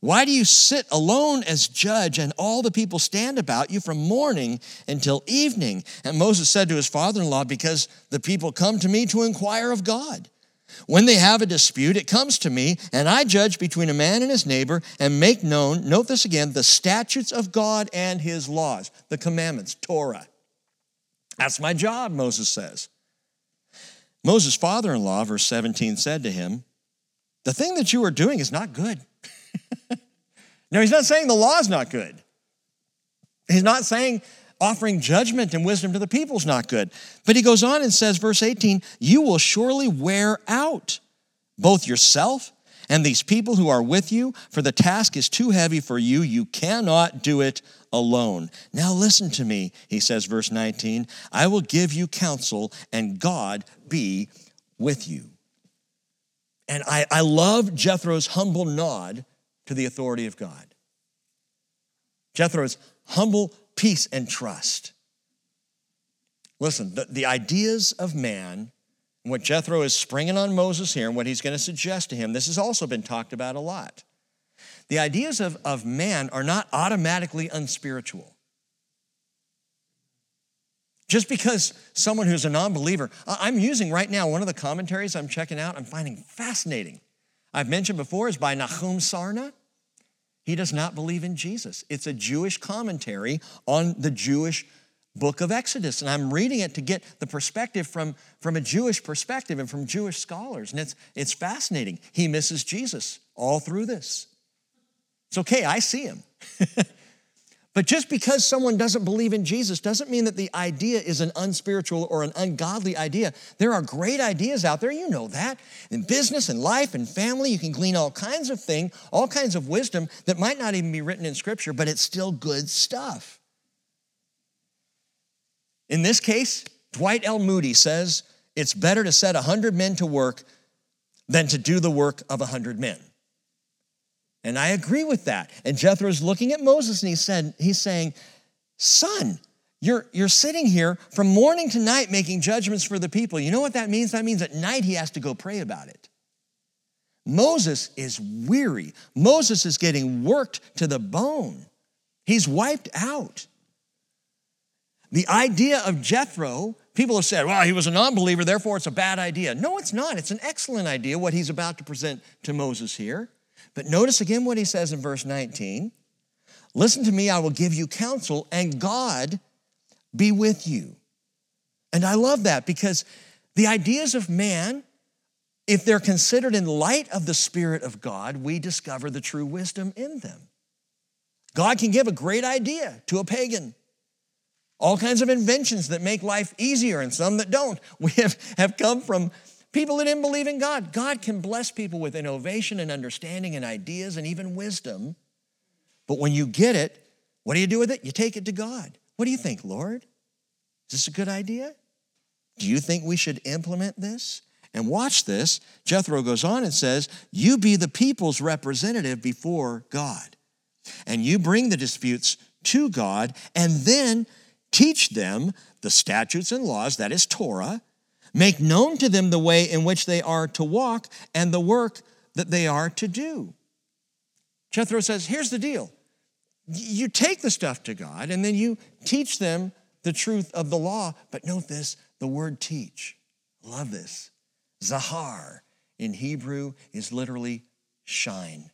S1: Why do you sit alone as judge and all the people stand about you from morning until evening? And Moses said to his father in law, Because the people come to me to inquire of God. When they have a dispute, it comes to me, and I judge between a man and his neighbor and make known, note this again, the statutes of God and his laws, the commandments, Torah. That's my job, Moses says. Moses' father in law, verse 17, said to him, The thing that you are doing is not good. no, he's not saying the law is not good. He's not saying offering judgment and wisdom to the people is not good. But he goes on and says, verse 18, You will surely wear out both yourself and these people who are with you, for the task is too heavy for you. You cannot do it alone. Now listen to me, he says, verse 19 I will give you counsel, and God be with you. And I, I love Jethro's humble nod to the authority of God. Jethro's humble peace and trust. Listen, the, the ideas of man what Jethro is springing on Moses here and what he's going to suggest to him, this has also been talked about a lot. The ideas of, of man are not automatically unspiritual. Just because someone who's a non believer, I'm using right now one of the commentaries I'm checking out, I'm finding fascinating. I've mentioned before is by Nahum Sarna. He does not believe in Jesus. It's a Jewish commentary on the Jewish book of Exodus. And I'm reading it to get the perspective from, from a Jewish perspective and from Jewish scholars. And it's, it's fascinating. He misses Jesus all through this. It's okay, I see him. but just because someone doesn't believe in Jesus doesn't mean that the idea is an unspiritual or an ungodly idea. There are great ideas out there, you know that. In business and life and family, you can glean all kinds of things, all kinds of wisdom that might not even be written in Scripture, but it's still good stuff. In this case, Dwight L. Moody says it's better to set 100 men to work than to do the work of 100 men. And I agree with that. And Jethro's looking at Moses and he said, he's saying, Son, you're, you're sitting here from morning to night making judgments for the people. You know what that means? That means at night he has to go pray about it. Moses is weary. Moses is getting worked to the bone. He's wiped out. The idea of Jethro, people have said, well, he was a non believer, therefore it's a bad idea. No, it's not. It's an excellent idea, what he's about to present to Moses here. But notice again what he says in verse 19 Listen to me, I will give you counsel, and God be with you. And I love that because the ideas of man, if they're considered in light of the Spirit of God, we discover the true wisdom in them. God can give a great idea to a pagan all kinds of inventions that make life easier and some that don't. We have, have come from people that didn't believe in God. God can bless people with innovation and understanding and ideas and even wisdom. But when you get it, what do you do with it? You take it to God. What do you think, Lord? Is this a good idea? Do you think we should implement this? And watch this. Jethro goes on and says, You be the people's representative before God, and you bring the disputes to God, and then Teach them the statutes and laws, that is Torah. Make known to them the way in which they are to walk and the work that they are to do. Jethro says, Here's the deal you take the stuff to God and then you teach them the truth of the law. But note this the word teach. Love this. Zahar in Hebrew is literally shine.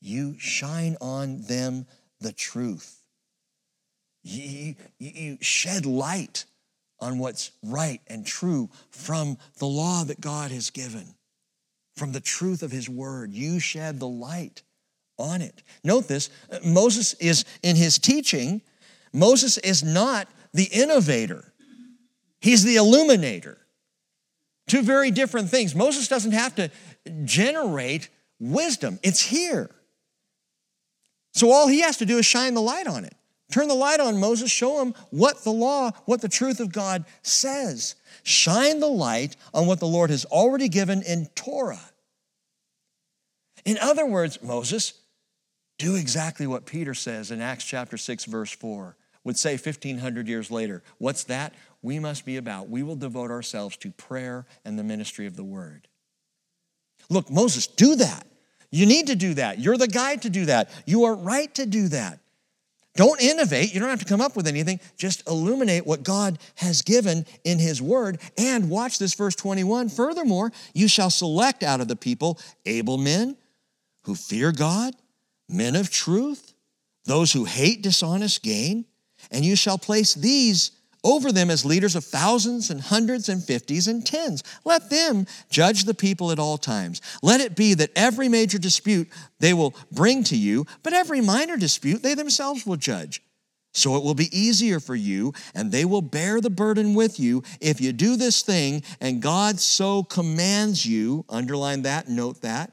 S1: You shine on them the truth. You, you shed light on what's right and true from the law that God has given, from the truth of His Word. You shed the light on it. Note this Moses is in his teaching, Moses is not the innovator, he's the illuminator. Two very different things. Moses doesn't have to generate wisdom, it's here. So all he has to do is shine the light on it. Turn the light on Moses, show him what the law, what the truth of God says. Shine the light on what the Lord has already given in Torah. In other words, Moses, do exactly what Peter says in Acts chapter 6, verse 4, would say 1500 years later. What's that? We must be about. We will devote ourselves to prayer and the ministry of the word. Look, Moses, do that. You need to do that. You're the guy to do that. You are right to do that. Don't innovate. You don't have to come up with anything. Just illuminate what God has given in His Word. And watch this, verse 21. Furthermore, you shall select out of the people able men who fear God, men of truth, those who hate dishonest gain, and you shall place these over them as leaders of thousands and hundreds and fifties and tens. Let them judge the people at all times. Let it be that every major dispute they will bring to you, but every minor dispute they themselves will judge. So it will be easier for you, and they will bear the burden with you if you do this thing, and God so commands you. Underline that, note that.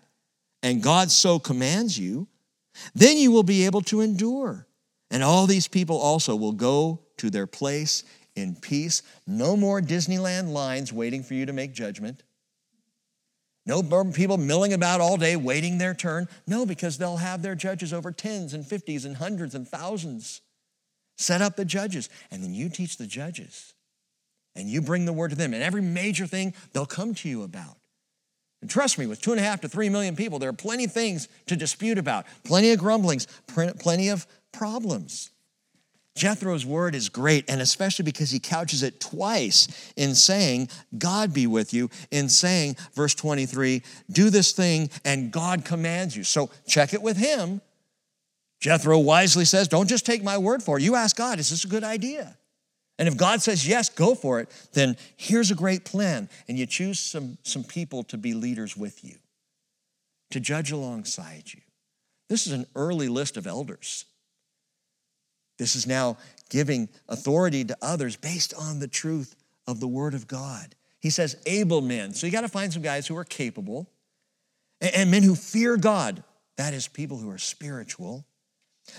S1: And God so commands you, then you will be able to endure. And all these people also will go to their place in peace. No more Disneyland lines waiting for you to make judgment. No people milling about all day waiting their turn. No, because they'll have their judges over tens and fifties and hundreds and thousands. Set up the judges, and then you teach the judges. And you bring the word to them. And every major thing they'll come to you about. And trust me, with two and a half to three million people, there are plenty of things to dispute about, plenty of grumblings, plenty of problems. Jethro's word is great, and especially because he couches it twice in saying, God be with you, in saying, verse 23, do this thing and God commands you. So check it with him. Jethro wisely says, Don't just take my word for it. You ask God, is this a good idea? And if God says yes, go for it, then here's a great plan. And you choose some, some people to be leaders with you, to judge alongside you. This is an early list of elders. This is now giving authority to others based on the truth of the Word of God. He says, able men. So you got to find some guys who are capable and men who fear God. That is, people who are spiritual.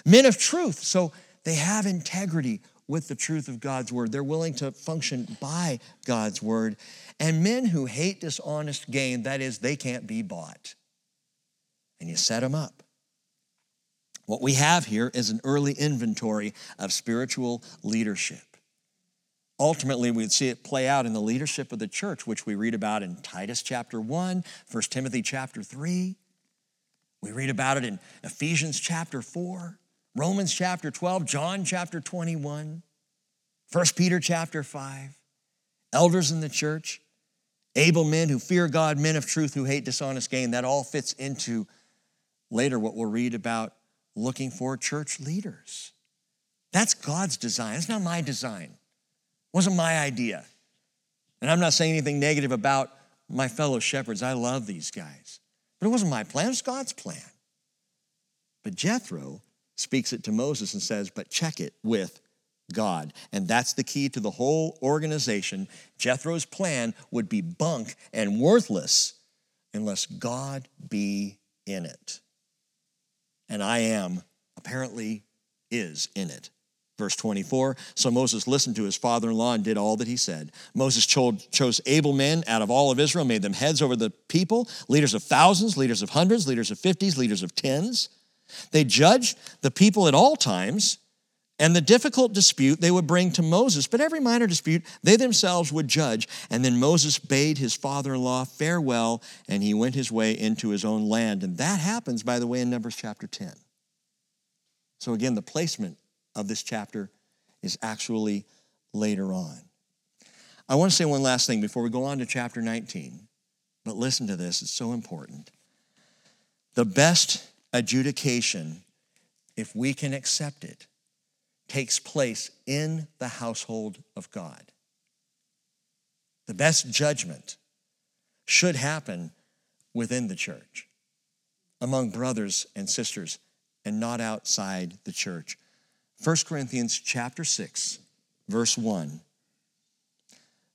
S1: Men of truth. So they have integrity with the truth of God's Word. They're willing to function by God's Word. And men who hate dishonest gain. That is, they can't be bought. And you set them up. What we have here is an early inventory of spiritual leadership. Ultimately, we'd see it play out in the leadership of the church, which we read about in Titus chapter 1, 1 Timothy chapter 3. We read about it in Ephesians chapter 4, Romans chapter 12, John chapter 21, 1 Peter chapter 5. Elders in the church, able men who fear God, men of truth who hate dishonest gain, that all fits into later what we'll read about looking for church leaders. That's God's design. It's not my design. It wasn't my idea. And I'm not saying anything negative about my fellow shepherds. I love these guys. But it wasn't my plan, it was God's plan. But Jethro speaks it to Moses and says, but check it with God. And that's the key to the whole organization. Jethro's plan would be bunk and worthless unless God be in it and I am apparently is in it. Verse 24 So Moses listened to his father in law and did all that he said. Moses chose able men out of all of Israel, made them heads over the people, leaders of thousands, leaders of hundreds, leaders of fifties, leaders of tens. They judged the people at all times, and the difficult dispute they would bring to Moses, but every minor dispute they themselves would judge. And then Moses bade his father in law farewell, and he went his way into his own land. And that happens, by the way, in Numbers chapter 10. So again, the placement of this chapter is actually later on. I want to say one last thing before we go on to chapter 19, but listen to this, it's so important. The best adjudication, if we can accept it, takes place in the household of God. The best judgment should happen within the church, among brothers and sisters, and not outside the church. 1 Corinthians chapter 6, verse 1.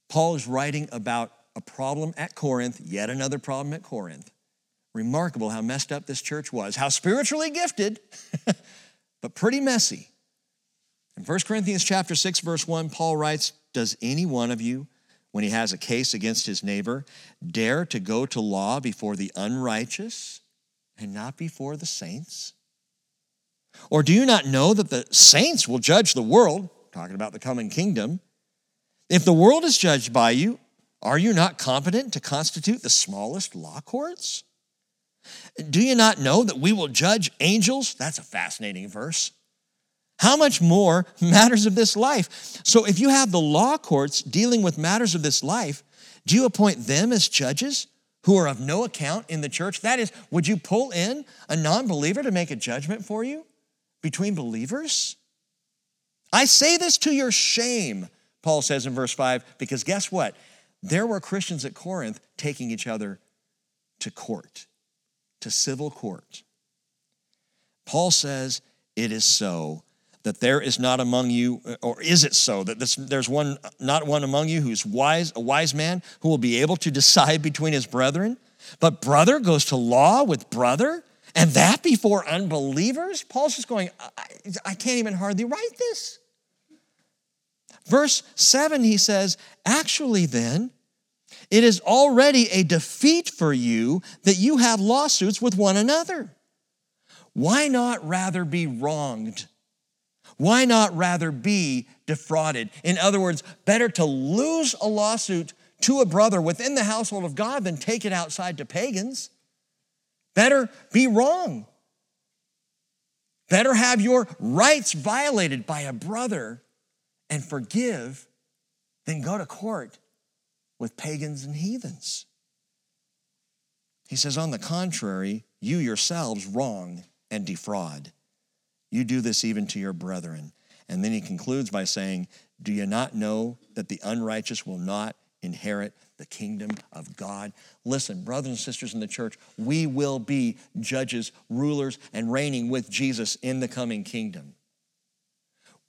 S1: Paul is writing about a problem at Corinth, yet another problem at Corinth. Remarkable how messed up this church was, how spiritually gifted, but pretty messy. In 1 Corinthians chapter 6 verse 1 Paul writes, "Does any one of you when he has a case against his neighbor dare to go to law before the unrighteous and not before the saints? Or do you not know that the saints will judge the world, talking about the coming kingdom? If the world is judged by you, are you not competent to constitute the smallest law courts? Do you not know that we will judge angels? That's a fascinating verse. How much more matters of this life? So, if you have the law courts dealing with matters of this life, do you appoint them as judges who are of no account in the church? That is, would you pull in a non believer to make a judgment for you between believers? I say this to your shame, Paul says in verse 5, because guess what? There were Christians at Corinth taking each other to court, to civil court. Paul says, It is so that there is not among you, or is it so that this, there's one, not one among you who's wise, a wise man who will be able to decide between his brethren? But brother goes to law with brother, and that before unbelievers? Paul's just going, I, I can't even hardly write this. Verse 7, he says, Actually, then, it is already a defeat for you that you have lawsuits with one another. Why not rather be wronged? Why not rather be defrauded? In other words, better to lose a lawsuit to a brother within the household of God than take it outside to pagans. Better be wrong. Better have your rights violated by a brother and forgive than go to court with pagans and heathens. He says, on the contrary, you yourselves wrong and defraud. You do this even to your brethren. And then he concludes by saying, Do you not know that the unrighteous will not inherit the kingdom of God? Listen, brothers and sisters in the church, we will be judges, rulers, and reigning with Jesus in the coming kingdom.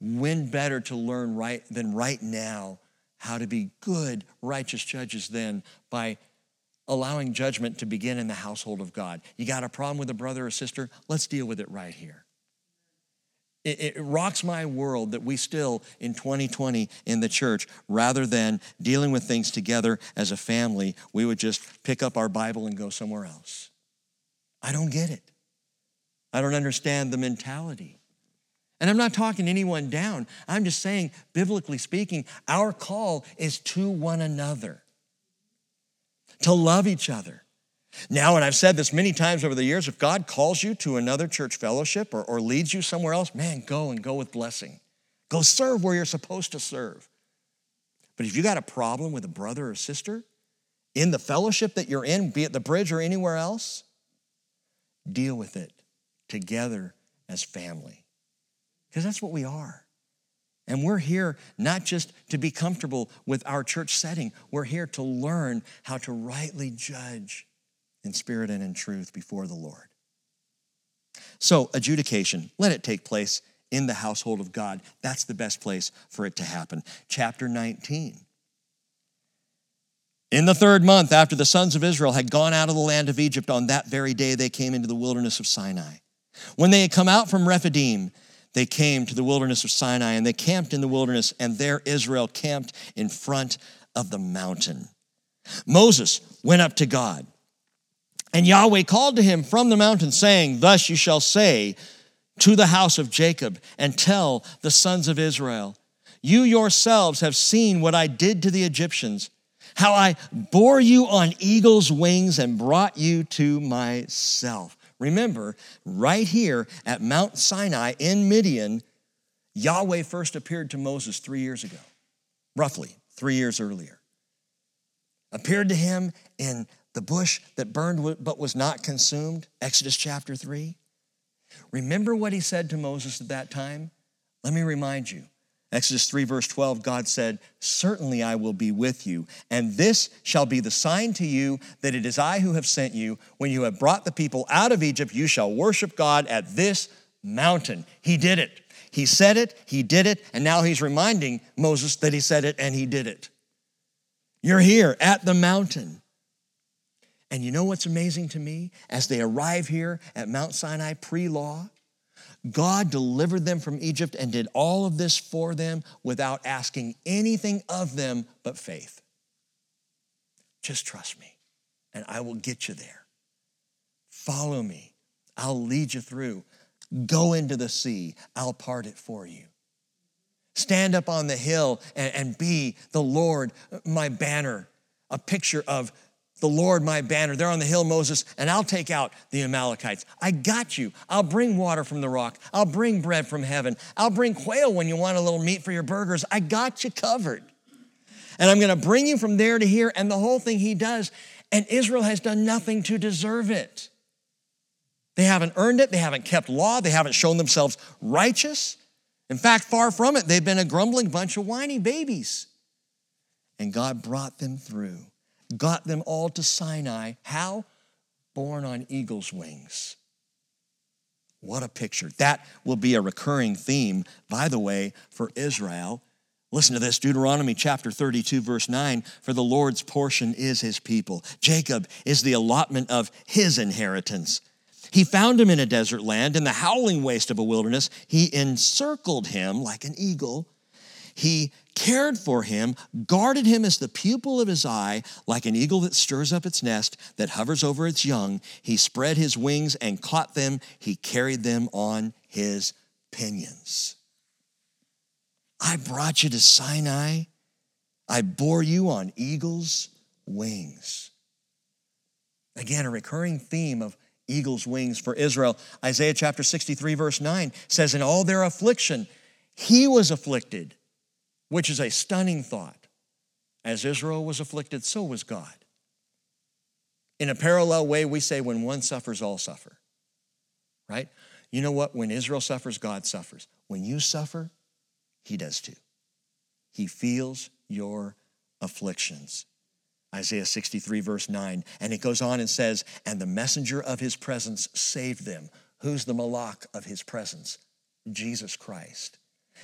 S1: When better to learn right than right now how to be good, righteous judges then by allowing judgment to begin in the household of God. You got a problem with a brother or sister? Let's deal with it right here. It, it, rocks my world that we still, in 2020 in the church, rather than dealing with things together as a family, we would just pick up our Bible and go somewhere else. I don't get it. I don't understand the mentality. And I'm not talking anyone down. I'm just saying, biblically speaking, our call is to one another, to love each other. Now, and I've said this many times over the years, if God calls you to another church fellowship or, or leads you somewhere else, man, go and go with blessing. Go serve where you're supposed to serve. But if you got a problem with a brother or sister in the fellowship that you're in, be it the bridge or anywhere else, deal with it together as family because that's what we are. And we're here not just to be comfortable with our church setting, we're here to learn how to rightly judge in spirit and in truth before the Lord. So, adjudication, let it take place in the household of God. That's the best place for it to happen. Chapter 19. In the third month, after the sons of Israel had gone out of the land of Egypt, on that very day they came into the wilderness of Sinai. When they had come out from Rephidim, they came to the wilderness of Sinai and they camped in the wilderness, and there Israel camped in front of the mountain. Moses went up to God, and Yahweh called to him from the mountain, saying, Thus you shall say to the house of Jacob, and tell the sons of Israel, You yourselves have seen what I did to the Egyptians, how I bore you on eagle's wings and brought you to myself. Remember, right here at Mount Sinai in Midian, Yahweh first appeared to Moses three years ago, roughly three years earlier. Appeared to him in the bush that burned but was not consumed, Exodus chapter 3. Remember what he said to Moses at that time? Let me remind you. Exodus 3, verse 12, God said, Certainly I will be with you, and this shall be the sign to you that it is I who have sent you. When you have brought the people out of Egypt, you shall worship God at this mountain. He did it. He said it, he did it, and now he's reminding Moses that he said it and he did it. You're here at the mountain. And you know what's amazing to me? As they arrive here at Mount Sinai pre law, God delivered them from Egypt and did all of this for them without asking anything of them but faith. Just trust me, and I will get you there. Follow me, I'll lead you through. Go into the sea, I'll part it for you. Stand up on the hill and, and be the Lord, my banner, a picture of the Lord my banner. They're on the hill, Moses, and I'll take out the Amalekites. I got you. I'll bring water from the rock. I'll bring bread from heaven. I'll bring quail when you want a little meat for your burgers. I got you covered. And I'm going to bring you from there to here. And the whole thing he does, and Israel has done nothing to deserve it. They haven't earned it. They haven't kept law. They haven't shown themselves righteous. In fact, far from it, they've been a grumbling bunch of whiny babies. And God brought them through, got them all to Sinai. How? Born on eagle's wings. What a picture. That will be a recurring theme, by the way, for Israel. Listen to this Deuteronomy chapter 32, verse 9 For the Lord's portion is his people. Jacob is the allotment of his inheritance. He found him in a desert land, in the howling waste of a wilderness. He encircled him like an eagle. He cared for him, guarded him as the pupil of his eye, like an eagle that stirs up its nest, that hovers over its young. He spread his wings and caught them. He carried them on his pinions. I brought you to Sinai. I bore you on eagle's wings. Again, a recurring theme of eagle's wings for Israel. Isaiah chapter 63, verse 9 says, In all their affliction, he was afflicted which is a stunning thought. As Israel was afflicted, so was God. In a parallel way, we say when one suffers, all suffer. Right? You know what? When Israel suffers, God suffers. When you suffer, He does too. He feels your afflictions. Isaiah 63, verse 9. And it goes on and says, And the messenger of his presence saved them. Who's the Malach of his presence? Jesus Christ.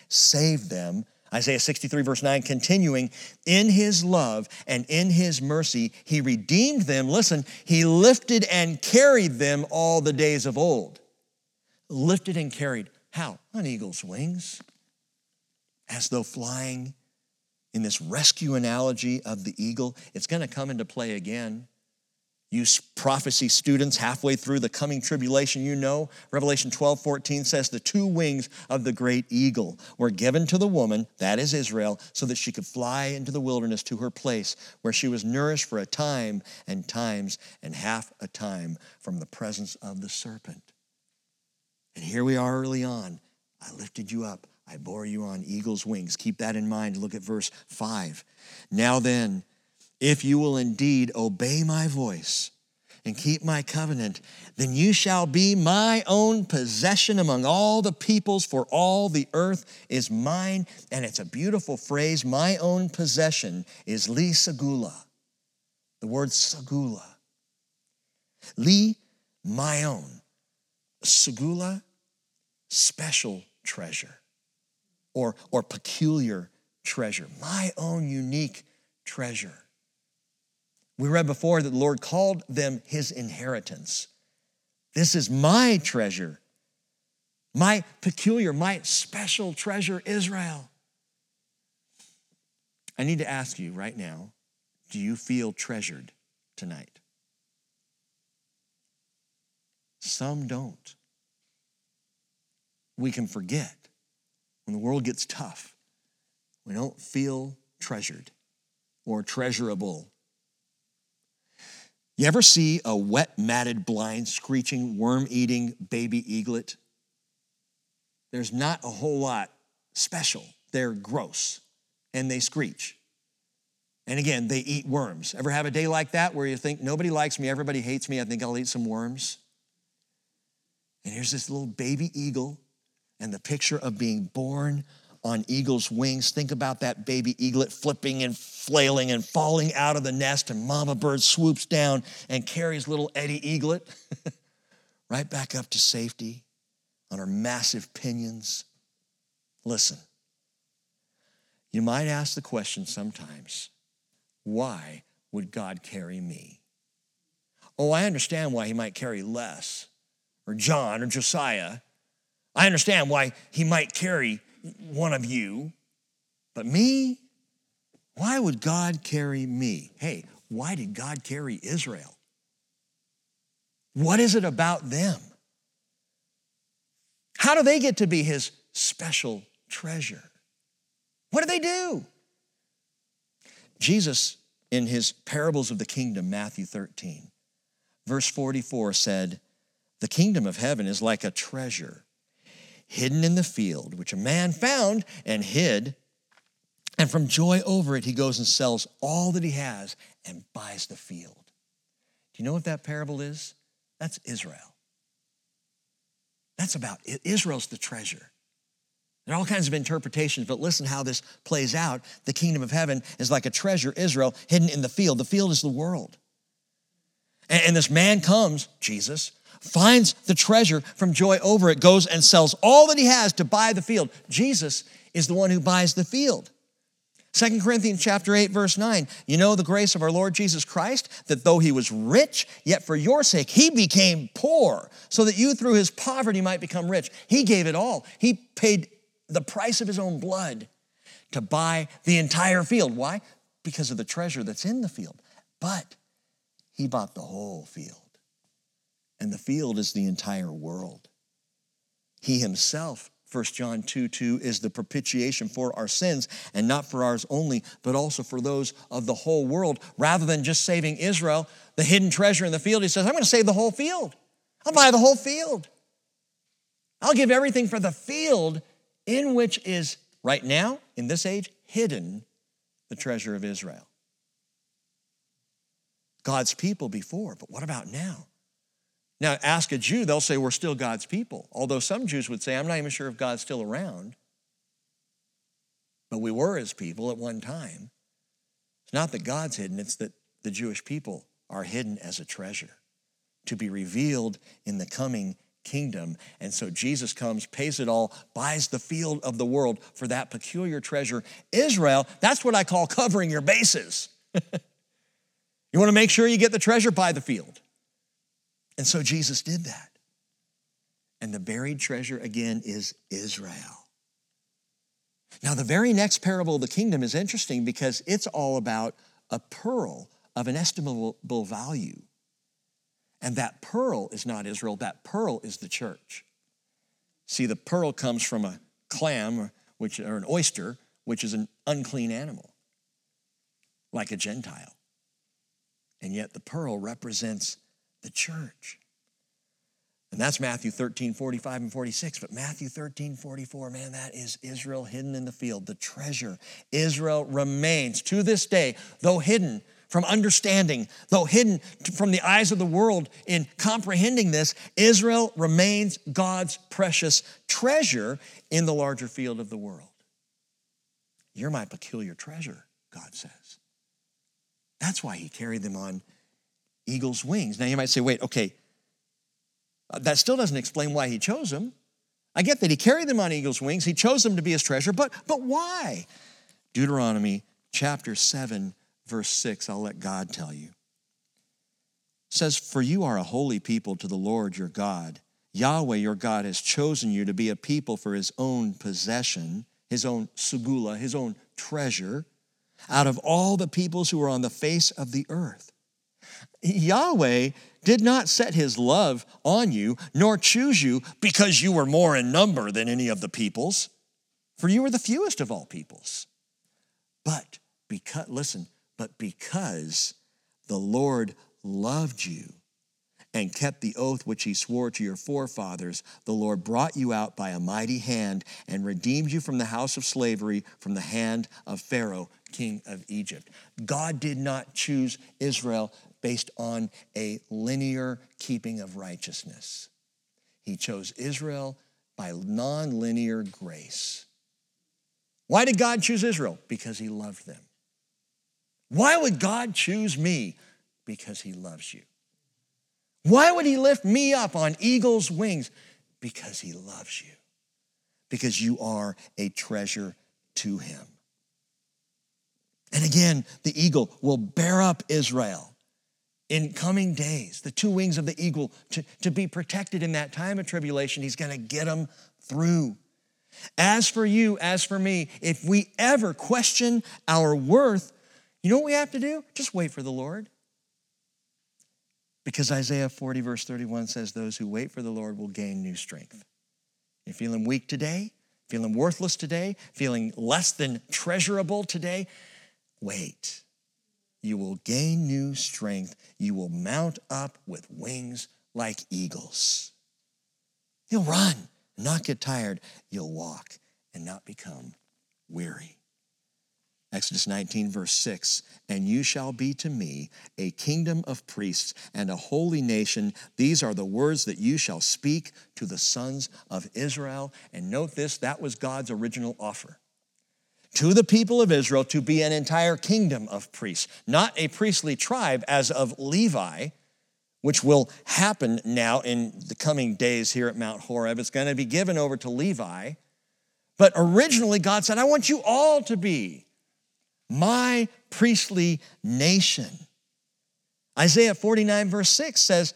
S1: Saved them Isaiah 63, verse 9, continuing, in his love and in his mercy, he redeemed them. Listen, he lifted and carried them all the days of old. Lifted and carried. How? On eagle's wings, as though flying in this rescue analogy of the eagle. It's going to come into play again you prophecy students halfway through the coming tribulation, you know, Revelation 12, 14 says, The two wings of the great eagle were given to the woman, that is Israel, so that she could fly into the wilderness to her place where she was nourished for a time and times and half a time from the presence of the serpent. And here we are early on. I lifted you up, I bore you on eagle's wings. Keep that in mind. Look at verse 5. Now then, if you will indeed obey my voice and keep my covenant, then you shall be my own possession among all the peoples, for all the earth is mine. And it's a beautiful phrase. My own possession is li sagula. The word sagula. Li, my own. Sagula, special treasure or, or peculiar treasure. My own unique treasure. We read before that the Lord called them his inheritance. This is my treasure, my peculiar, my special treasure, Israel. I need to ask you right now do you feel treasured tonight? Some don't. We can forget when the world gets tough. We don't feel treasured or treasurable you ever see a wet, matted, blind, screeching, worm eating baby eaglet? There's not a whole lot special. They're gross and they screech. And again, they eat worms. Ever have a day like that where you think, nobody likes me, everybody hates me, I think I'll eat some worms? And here's this little baby eagle and the picture of being born on eagle's wings. Think about that baby eaglet flipping and flailing and falling out of the nest, and mama bird swoops down and carries little Eddie eaglet right back up to safety on her massive pinions. Listen, you might ask the question sometimes why would God carry me? Oh, I understand why he might carry Les or John or Josiah. I understand why he might carry one of you, but me? Why would God carry me? Hey, why did God carry Israel? What is it about them? How do they get to be his special treasure? What do they do? Jesus, in his parables of the kingdom, Matthew 13, verse 44 said, The kingdom of heaven is like a treasure hidden in the field, which a man found and hid. And from joy over it, he goes and sells all that he has and buys the field. Do you know what that parable is? That's Israel. That's about Israel's the treasure. There are all kinds of interpretations, but listen how this plays out. The kingdom of heaven is like a treasure, Israel, hidden in the field. The field is the world. And, and this man comes, Jesus, finds the treasure from joy over it, goes and sells all that he has to buy the field. Jesus is the one who buys the field. 2 Corinthians chapter 8 verse 9 you know the grace of our Lord Jesus Christ that though he was rich yet for your sake he became poor so that you through his poverty might become rich. He gave it all. He paid the price of his own blood to buy the entire field. Why? Because of the treasure that's in the field. But he bought the whole field and the field is the entire world he himself 1 John 2 2 is the propitiation for our sins, and not for ours only, but also for those of the whole world. Rather than just saving Israel, the hidden treasure in the field, he says, I'm going to save the whole field. I'll buy the whole field. I'll give everything for the field in which is right now, in this age, hidden the treasure of Israel. God's people before, but what about now? Now, ask a Jew, they'll say we're still God's people. Although some Jews would say, I'm not even sure if God's still around. But we were his people at one time. It's not that God's hidden, it's that the Jewish people are hidden as a treasure to be revealed in the coming kingdom. And so Jesus comes, pays it all, buys the field of the world for that peculiar treasure. Israel, that's what I call covering your bases. you want to make sure you get the treasure, buy the field. And so Jesus did that. And the buried treasure again is Israel. Now, the very next parable of the kingdom is interesting because it's all about a pearl of inestimable value. And that pearl is not Israel, that pearl is the church. See, the pearl comes from a clam, which, or an oyster, which is an unclean animal, like a Gentile. And yet the pearl represents the church. And that's Matthew 13, 45 and 46. But Matthew 13, 44, man, that is Israel hidden in the field, the treasure. Israel remains to this day, though hidden from understanding, though hidden from the eyes of the world in comprehending this, Israel remains God's precious treasure in the larger field of the world. You're my peculiar treasure, God says. That's why he carried them on eagle's wings. Now you might say, wait, okay, uh, that still doesn't explain why he chose them. I get that he carried them on eagle's wings, he chose them to be his treasure, but, but why? Deuteronomy chapter 7, verse 6, I'll let God tell you. says, For you are a holy people to the Lord your God. Yahweh your God has chosen you to be a people for his own possession, his own segula, his own treasure, out of all the peoples who are on the face of the earth. Yahweh did not set his love on you, nor choose you because you were more in number than any of the peoples, for you were the fewest of all peoples. But because, listen, but because the Lord loved you and kept the oath which he swore to your forefathers, the Lord brought you out by a mighty hand and redeemed you from the house of slavery, from the hand of Pharaoh, king of Egypt. God did not choose Israel based on a linear keeping of righteousness. He chose Israel by non-linear grace. Why did God choose Israel? Because he loved them. Why would God choose me? Because he loves you. Why would he lift me up on eagle's wings? Because he loves you. Because you are a treasure to him. And again, the eagle will bear up Israel in coming days, the two wings of the eagle, to, to be protected in that time of tribulation. He's going to get them through. As for you, as for me, if we ever question our worth, you know what we have to do? Just wait for the Lord. Because Isaiah 40, verse 31 says, Those who wait for the Lord will gain new strength. You're feeling weak today, feeling worthless today, feeling less than treasurable today, wait. You will gain new strength. You will mount up with wings like eagles. You'll run and not get tired. You'll walk and not become weary. Exodus 19, verse 6 And you shall be to me a kingdom of priests and a holy nation. These are the words that you shall speak to the sons of Israel. And note this that was God's original offer to the people of Israel to be an entire kingdom of priests, not a priestly tribe as of Levi, which will happen now in the coming days here at Mount Horeb. It's going to be given over to Levi. But originally, God said, I want you all to be my priestly nation. Isaiah 49, verse 6 says,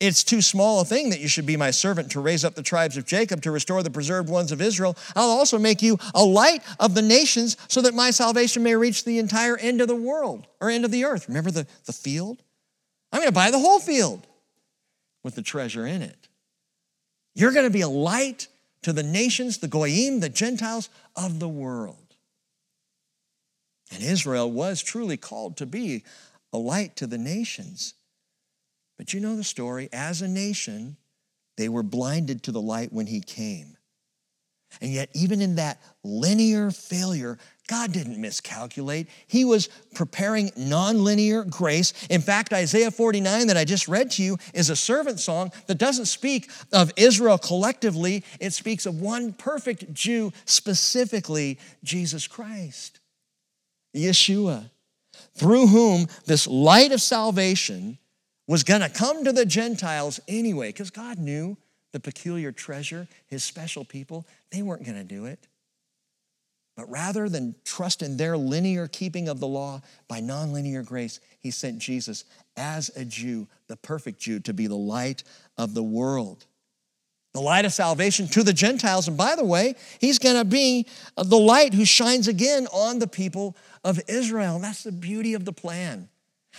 S1: It's too small a thing that you should be my servant to raise up the tribes of Jacob, to restore the preserved ones of Israel. I'll also make you a light of the nations so that my salvation may reach the entire end of the world or end of the earth. Remember the, the field? I'm going to buy the whole field with the treasure in it. You're going to be a light to the nations, the Goyim, the Gentiles of the world. And Israel was truly called to be a light to the nations. But you know the story. As a nation, they were blinded to the light when he came. And yet, even in that linear failure, God didn't miscalculate. He was preparing nonlinear grace. In fact, Isaiah 49 that I just read to you is a servant song that doesn't speak of Israel collectively, it speaks of one perfect Jew, specifically Jesus Christ. Yeshua, through whom this light of salvation was going to come to the Gentiles anyway, because God knew the peculiar treasure, his special people, they weren't going to do it. But rather than trust in their linear keeping of the law by nonlinear grace, he sent Jesus as a Jew, the perfect Jew, to be the light of the world the light of salvation to the Gentiles. And by the way, he's going to be the light who shines again on the people of Israel. And that's the beauty of the plan.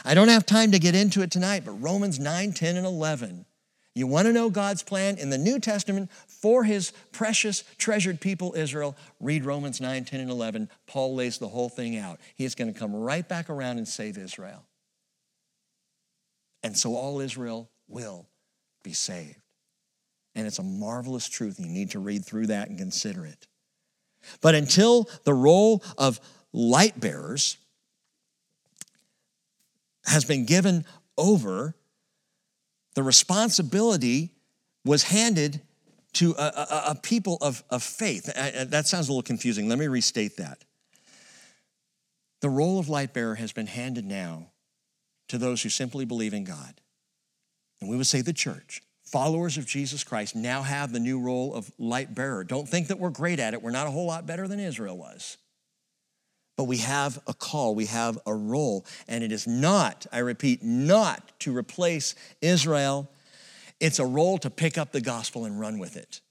S1: I don't have time to get into it tonight, but Romans 9, 10, and 11. You want to know God's plan in the New Testament for his precious, treasured people, Israel? Read Romans 9, 10, and 11. Paul lays the whole thing out. He is going to come right back around and save Israel. And so all Israel will be saved. And it's a marvelous truth. You need to read through that and consider it. But until the role of light bearers has been given over, the responsibility was handed to a, a, a people of, of faith. that sounds a little confusing. Let me restate that. The role of light bearer has been handed now to those who simply believe in God. And we would say the church followers of Jesus Christ now have the new role of light bearer. Don't think that we're great at it. We're not a whole lot better than Israel was. But we have a call, we have a role, and it is not, I repeat, not to replace Israel. It's a role to pick up the gospel and run with it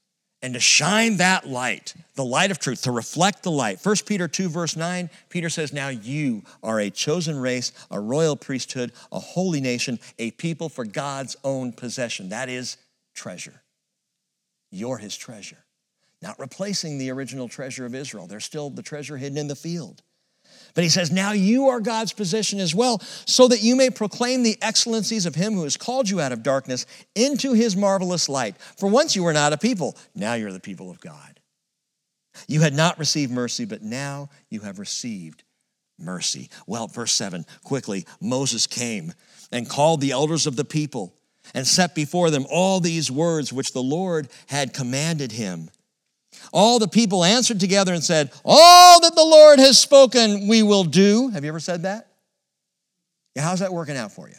S1: and to shine that light, the light of truth, to reflect the light. 1 Peter 2, verse 9, Peter says, Now you are a chosen race, a royal priesthood, a holy nation, a people for God's own possession. That is treasure. You're his treasure. Not replacing the original treasure of Israel. There's still the treasure hidden in the field. But he says, Now you are God's possession as well, so that you may proclaim the excellencies of him who has called you out of darkness into his marvelous light. For once you were not a people, now you're the people of God. You had not received mercy, but now you have received mercy. Well, verse 7, quickly, Moses came and called the elders of the people and set before them all these words which the Lord had commanded him. All the people answered together and said, All that the Lord has spoken, we will do. Have you ever said that? Yeah, how's that working out for you?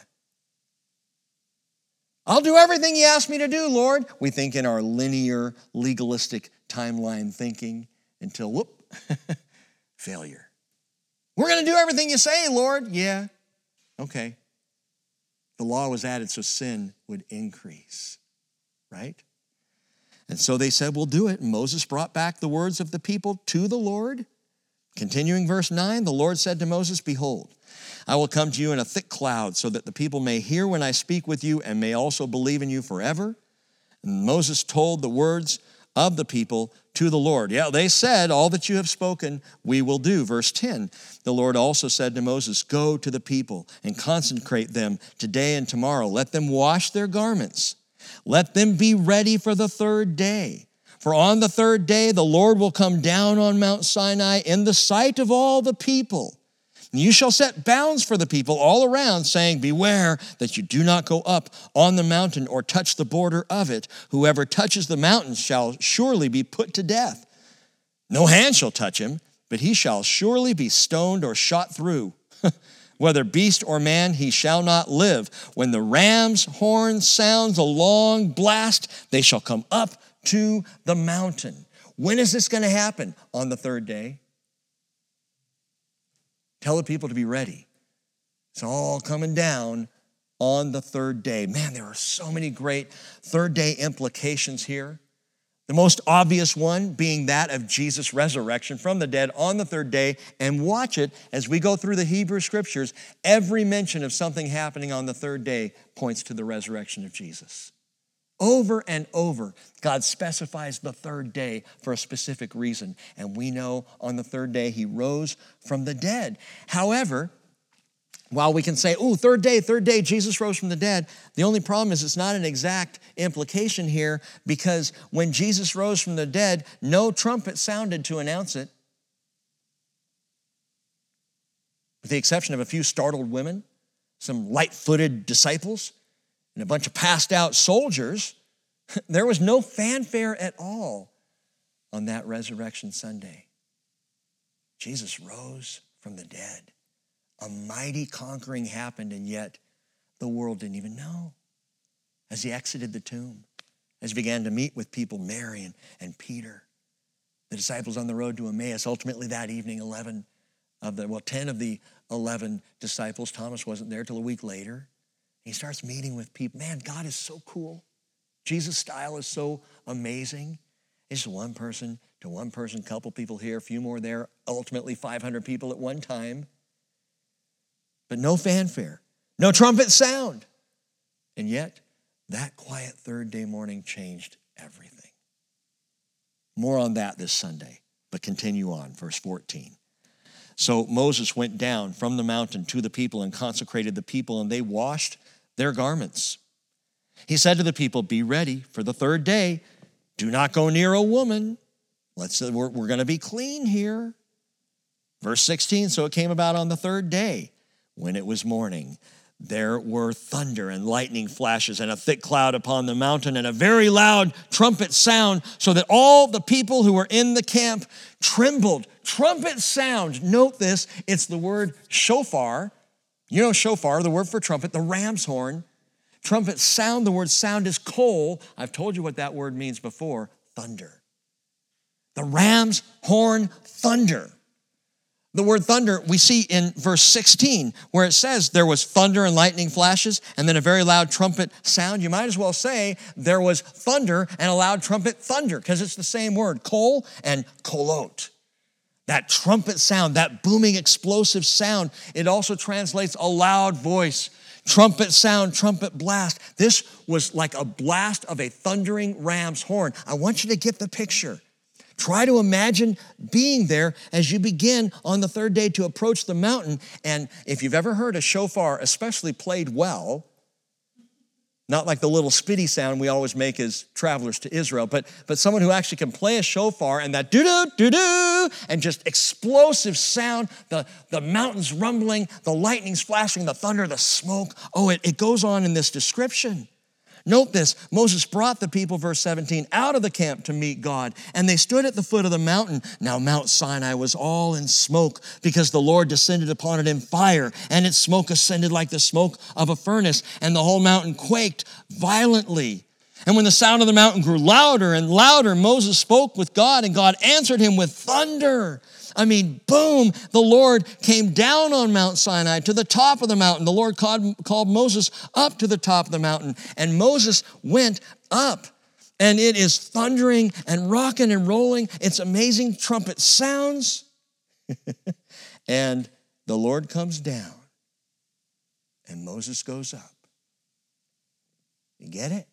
S1: I'll do everything you ask me to do, Lord. We think in our linear, legalistic timeline thinking until, whoop, failure. We're going to do everything you say, Lord. Yeah, okay. The law was added so sin would increase, right? And so they said, We'll do it. And Moses brought back the words of the people to the Lord. Continuing verse 9, the Lord said to Moses, Behold, I will come to you in a thick cloud, so that the people may hear when I speak with you and may also believe in you forever. And Moses told the words of the people to the Lord. Yeah, they said, All that you have spoken, we will do. Verse 10 The Lord also said to Moses, Go to the people and consecrate them today and tomorrow. Let them wash their garments let them be ready for the third day. For on the third day the Lord will come down on Mount Sinai in the sight of all the people. And you shall set bounds for the people all around, saying, Beware that you do not go up on the mountain or touch the border of it. Whoever touches the mountain shall surely be put to death. No hand shall touch him, but he shall surely be stoned or shot through. Whether beast or man, he shall not live. When the ram's horn sounds a long blast, they shall come up to the mountain. When is this going to happen? On the third day. Tell the people to be ready. It's all coming down on the third day. Man, there are so many great third day implications here. The most obvious one being that of Jesus' resurrection from the dead on the third day. And watch it as we go through the Hebrew scriptures. Every mention of something happening on the third day points to the resurrection of Jesus. Over and over, God specifies the third day for a specific reason. And we know on the third day he rose from the dead. However, while we can say, oh, third day, third day, Jesus rose from the dead, the only problem is it's not an exact implication here because when Jesus rose from the dead, no trumpet sounded to announce it. With the exception of a few startled women, some light footed disciples, and a bunch of passed out soldiers, there was no fanfare at all on that resurrection Sunday. Jesus rose from the dead a mighty conquering happened, and yet the world didn't even know. As he exited the tomb, as he began to meet with people, Mary and, and Peter, the disciples on the road to Emmaus, ultimately that evening, 11 of the, well, 10 of the 11 disciples, Thomas wasn't there till a week later. He starts meeting with people. Man, God is so cool. Jesus' style is so amazing. It's one person to one person, couple people here, a few more there, ultimately 500 people at one time but no fanfare, no trumpet sound. And yet, that quiet third day morning changed everything. More on that this Sunday, but continue on, verse 14. So Moses went down from the mountain to the people and consecrated the people, and they washed their garments. He said to the people, Be ready for the third day. Do not go near a woman. Let's, we're, we're going to be clean here. Verse 16 So it came about on the third day when it was morning, there were thunder and lightning flashes and a thick cloud upon the mountain and a very loud trumpet sound, so that all the people who were in the camp trembled. Trumpet sound. Note this it's the word shofar. You know, shofar, the word for trumpet, the ram's horn. Trumpet sound, the word sound is kol. I've told you what that word means before thunder. The ram's horn, thunder. The word thunder we see in verse 16, where it says there was thunder and lightning flashes and then a very loud trumpet sound. You might as well say there was thunder and a loud trumpet thunder because it's the same word, kol and kolot. That trumpet sound, that booming explosive sound, it also translates a loud voice. Trumpet sound, trumpet blast. This was like a blast of a thundering ram's horn. I want you to get the picture. Try to imagine being there as you begin on the third day to approach the mountain. And if you've ever heard a shofar, especially played well, not like the little spitty sound we always make as travelers to Israel, but, but someone who actually can play a shofar and that doo doo doo doo and just explosive sound, the, the mountains rumbling, the lightning's flashing, the thunder, the smoke. Oh, it, it goes on in this description. Note this Moses brought the people, verse 17, out of the camp to meet God, and they stood at the foot of the mountain. Now, Mount Sinai was all in smoke because the Lord descended upon it in fire, and its smoke ascended like the smoke of a furnace, and the whole mountain quaked violently. And when the sound of the mountain grew louder and louder, Moses spoke with God, and God answered him with thunder. I mean, boom, the Lord came down on Mount Sinai to the top of the mountain. The Lord called, called Moses up to the top of the mountain, and Moses went up. And it is thundering and rocking and rolling. It's amazing trumpet sounds. and the Lord comes down, and Moses goes up. You get it?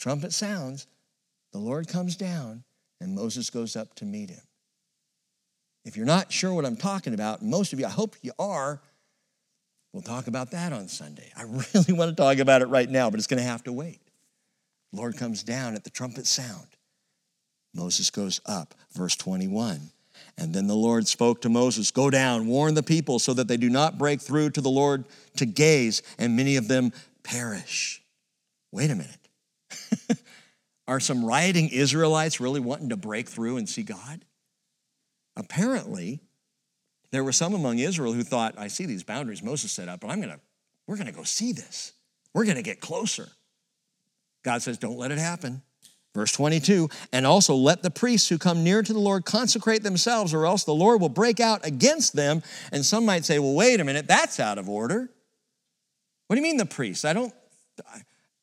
S1: Trumpet sounds, the Lord comes down, and Moses goes up to meet him. If you're not sure what I'm talking about, most of you, I hope you are, we'll talk about that on Sunday. I really want to talk about it right now, but it's going to have to wait. The Lord comes down at the trumpet sound, Moses goes up. Verse 21. And then the Lord spoke to Moses Go down, warn the people so that they do not break through to the Lord to gaze, and many of them perish. Wait a minute. Are some rioting Israelites really wanting to break through and see God? Apparently, there were some among Israel who thought, I see these boundaries Moses set up, but I'm gonna, we're gonna go see this. We're gonna get closer. God says, Don't let it happen. Verse 22, and also let the priests who come near to the Lord consecrate themselves, or else the Lord will break out against them. And some might say, well, wait a minute, that's out of order. What do you mean the priests? I don't,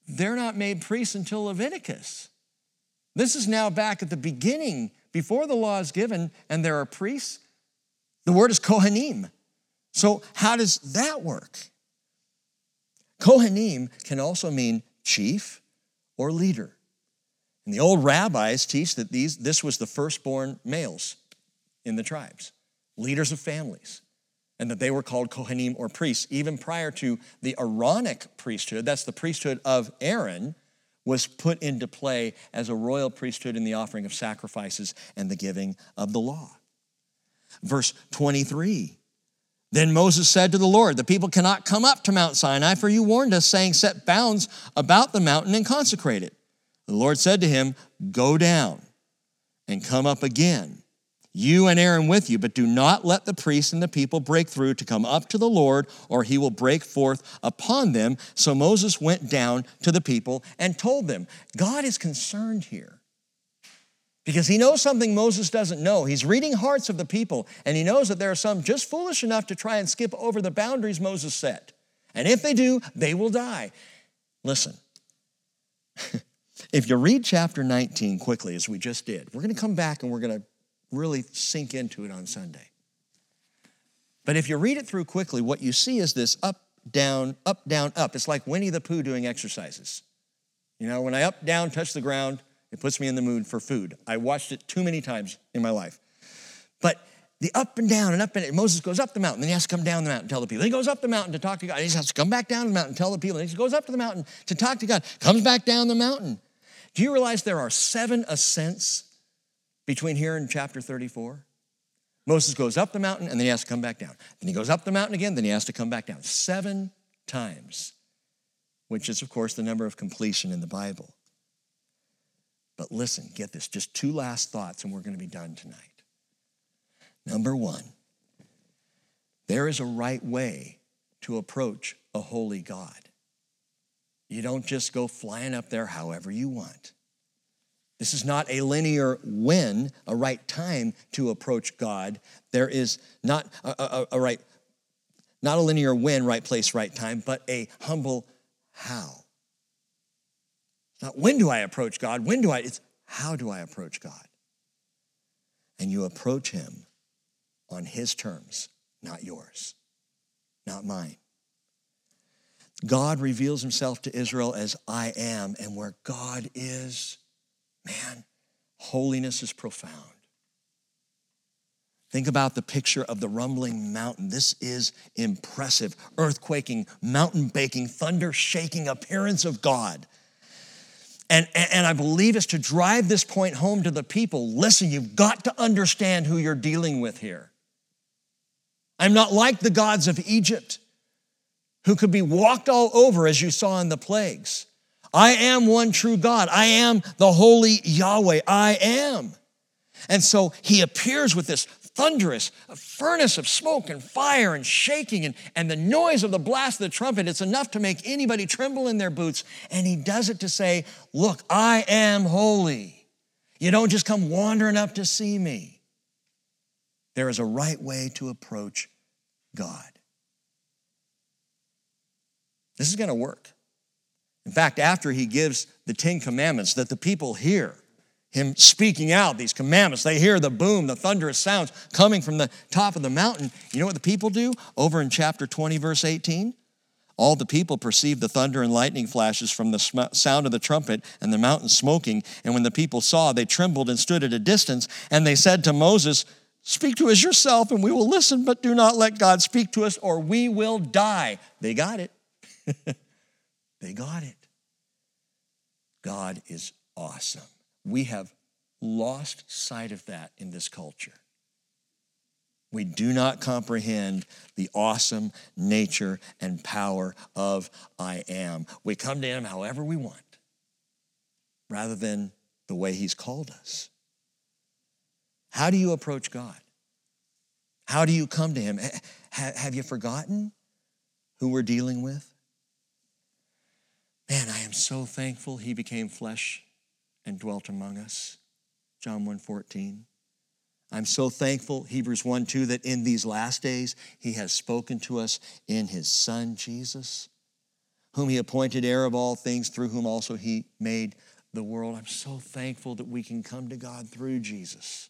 S1: they're not made priests until Leviticus. This is now back at the beginning, before the law is given, and there are priests. The word is Kohanim. So, how does that work? Kohanim can also mean chief or leader. And the old rabbis teach that these, this was the firstborn males in the tribes, leaders of families, and that they were called Kohanim or priests. Even prior to the Aaronic priesthood, that's the priesthood of Aaron, was put into play as a royal priesthood in the offering of sacrifices and the giving of the law. Verse 23 Then Moses said to the Lord, The people cannot come up to Mount Sinai, for you warned us, saying, Set bounds about the mountain and consecrate it. The Lord said to him, Go down and come up again, you and Aaron with you, but do not let the priests and the people break through to come up to the Lord, or he will break forth upon them. So Moses went down to the people and told them, God is concerned here. Because he knows something Moses doesn't know. He's reading hearts of the people, and he knows that there are some just foolish enough to try and skip over the boundaries Moses set. And if they do, they will die. Listen, If you read chapter 19 quickly, as we just did, we're going to come back and we're going to really sink into it on Sunday. But if you read it through quickly, what you see is this up, down, up, down, up. It's like Winnie the Pooh doing exercises. You know, when I up, down, touch the ground, it puts me in the mood for food. I watched it too many times in my life. But the up and down and up and Moses goes up the mountain, then he has to come down the mountain and tell the people. Then he goes up the mountain to talk to God. He has to come back down the mountain and tell the people. Then he goes up to the mountain to talk to God. Comes back down the mountain. Do you realize there are seven ascents between here and chapter 34? Moses goes up the mountain and then he has to come back down. Then he goes up the mountain again, then he has to come back down. Seven times, which is, of course, the number of completion in the Bible. But listen, get this just two last thoughts and we're going to be done tonight. Number one, there is a right way to approach a holy God. You don't just go flying up there however you want. This is not a linear when, a right time to approach God. There is not a, a, a right, not a linear when, right place, right time, but a humble how. It's not when do I approach God, when do I, it's how do I approach God? And you approach Him on His terms, not yours, not mine. God reveals himself to Israel as I am, and where God is, man, holiness is profound. Think about the picture of the rumbling mountain. This is impressive, earthquaking, mountain baking, thunder shaking appearance of God. And, and I believe it's to drive this point home to the people listen, you've got to understand who you're dealing with here. I'm not like the gods of Egypt who could be walked all over as you saw in the plagues. I am one true God. I am the holy Yahweh. I am. And so he appears with this thunderous furnace of smoke and fire and shaking and, and the noise of the blast of the trumpet. It's enough to make anybody tremble in their boots. And he does it to say, Look, I am holy. You don't just come wandering up to see me. There is a right way to approach God. This is going to work. In fact, after he gives the Ten Commandments that the people hear, him speaking out these commandments, they hear the boom, the thunderous sounds coming from the top of the mountain. You know what the people do? Over in chapter 20, verse 18, all the people perceived the thunder and lightning flashes from the sm- sound of the trumpet and the mountain smoking. And when the people saw, they trembled and stood at a distance. And they said to Moses, Speak to us yourself, and we will listen, but do not let God speak to us, or we will die. They got it. they got it. God is awesome. We have lost sight of that in this culture. We do not comprehend the awesome nature and power of I am. We come to Him however we want, rather than the way He's called us. How do you approach God? How do you come to Him? Have you forgotten who we're dealing with? Man, I am so thankful He became flesh and dwelt among us. John 1:14. I'm so thankful, Hebrews 1 2, that in these last days he has spoken to us in his Son Jesus, whom he appointed heir of all things, through whom also he made the world. I'm so thankful that we can come to God through Jesus.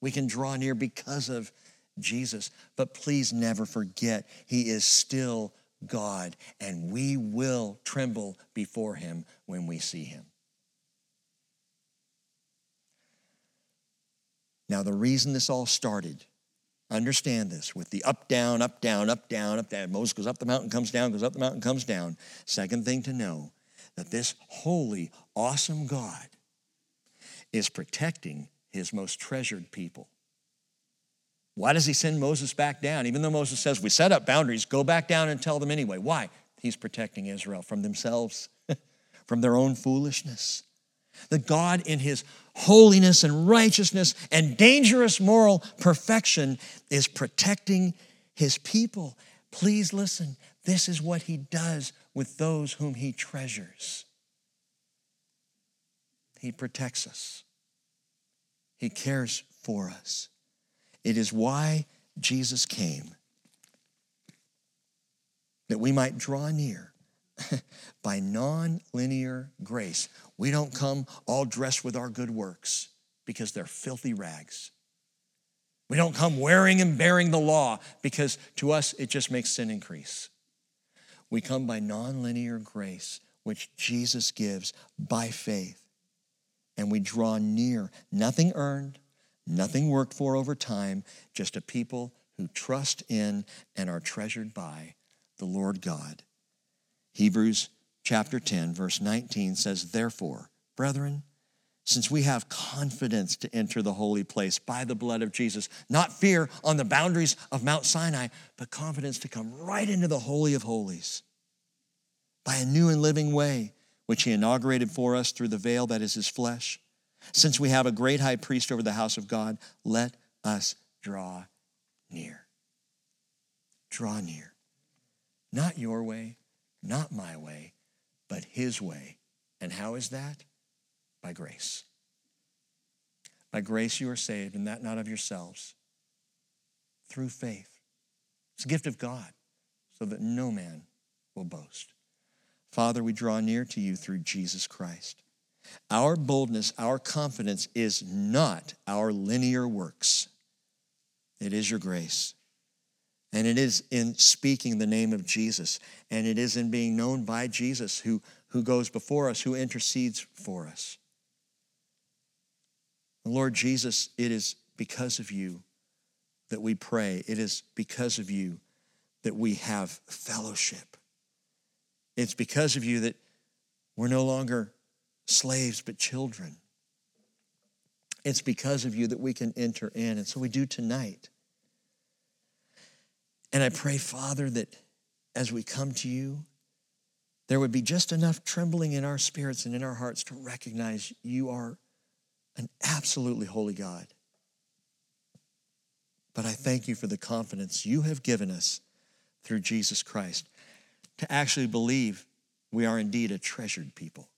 S1: We can draw near because of Jesus. But please never forget, he is still God, and we will tremble before him when we see him. Now, the reason this all started, understand this, with the up, down, up, down, up, down, up, down. Moses goes up the mountain, comes down, goes up the mountain, comes down. Second thing to know that this holy, awesome God is protecting his most treasured people. Why does he send Moses back down? Even though Moses says, We set up boundaries, go back down and tell them anyway. Why? He's protecting Israel from themselves, from their own foolishness. That God, in his holiness and righteousness and dangerous moral perfection, is protecting his people. Please listen. This is what he does with those whom he treasures. He protects us, he cares for us. It is why Jesus came, that we might draw near by non linear grace. We don't come all dressed with our good works because they're filthy rags. We don't come wearing and bearing the law because to us it just makes sin increase. We come by non-linear grace, which Jesus gives by faith. And we draw near, nothing earned, nothing worked for over time, just a people who trust in and are treasured by the Lord God. Hebrews chapter 10, verse 19 says, Therefore, brethren, since we have confidence to enter the holy place by the blood of Jesus, not fear on the boundaries of Mount Sinai, but confidence to come right into the Holy of Holies by a new and living way, which He inaugurated for us through the veil that is His flesh. Since we have a great high priest over the house of God, let us draw near. Draw near. Not your way, not my way, but His way. And how is that? By grace. By grace you are saved, and that not of yourselves, through faith. It's a gift of God, so that no man will boast. Father, we draw near to you through Jesus Christ. Our boldness, our confidence is not our linear works, it is your grace. And it is in speaking the name of Jesus. And it is in being known by Jesus who, who goes before us, who intercedes for us. Lord Jesus, it is because of you that we pray. It is because of you that we have fellowship. It's because of you that we're no longer slaves but children. It's because of you that we can enter in. And so we do tonight. And I pray, Father, that as we come to you, there would be just enough trembling in our spirits and in our hearts to recognize you are an absolutely holy God. But I thank you for the confidence you have given us through Jesus Christ to actually believe we are indeed a treasured people.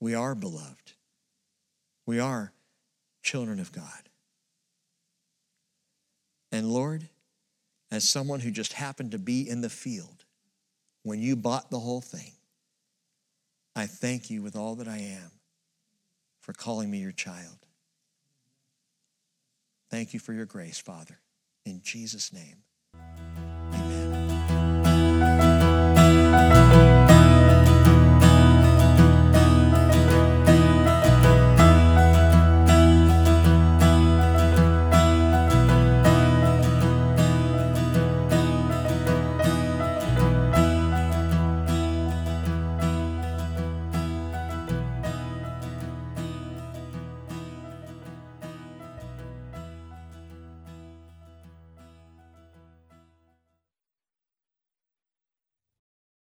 S1: We are beloved. We are children of God. And Lord, as someone who just happened to be in the field when you bought the whole thing, I thank you with all that I am for calling me your child. Thank you for your grace, Father. In Jesus' name.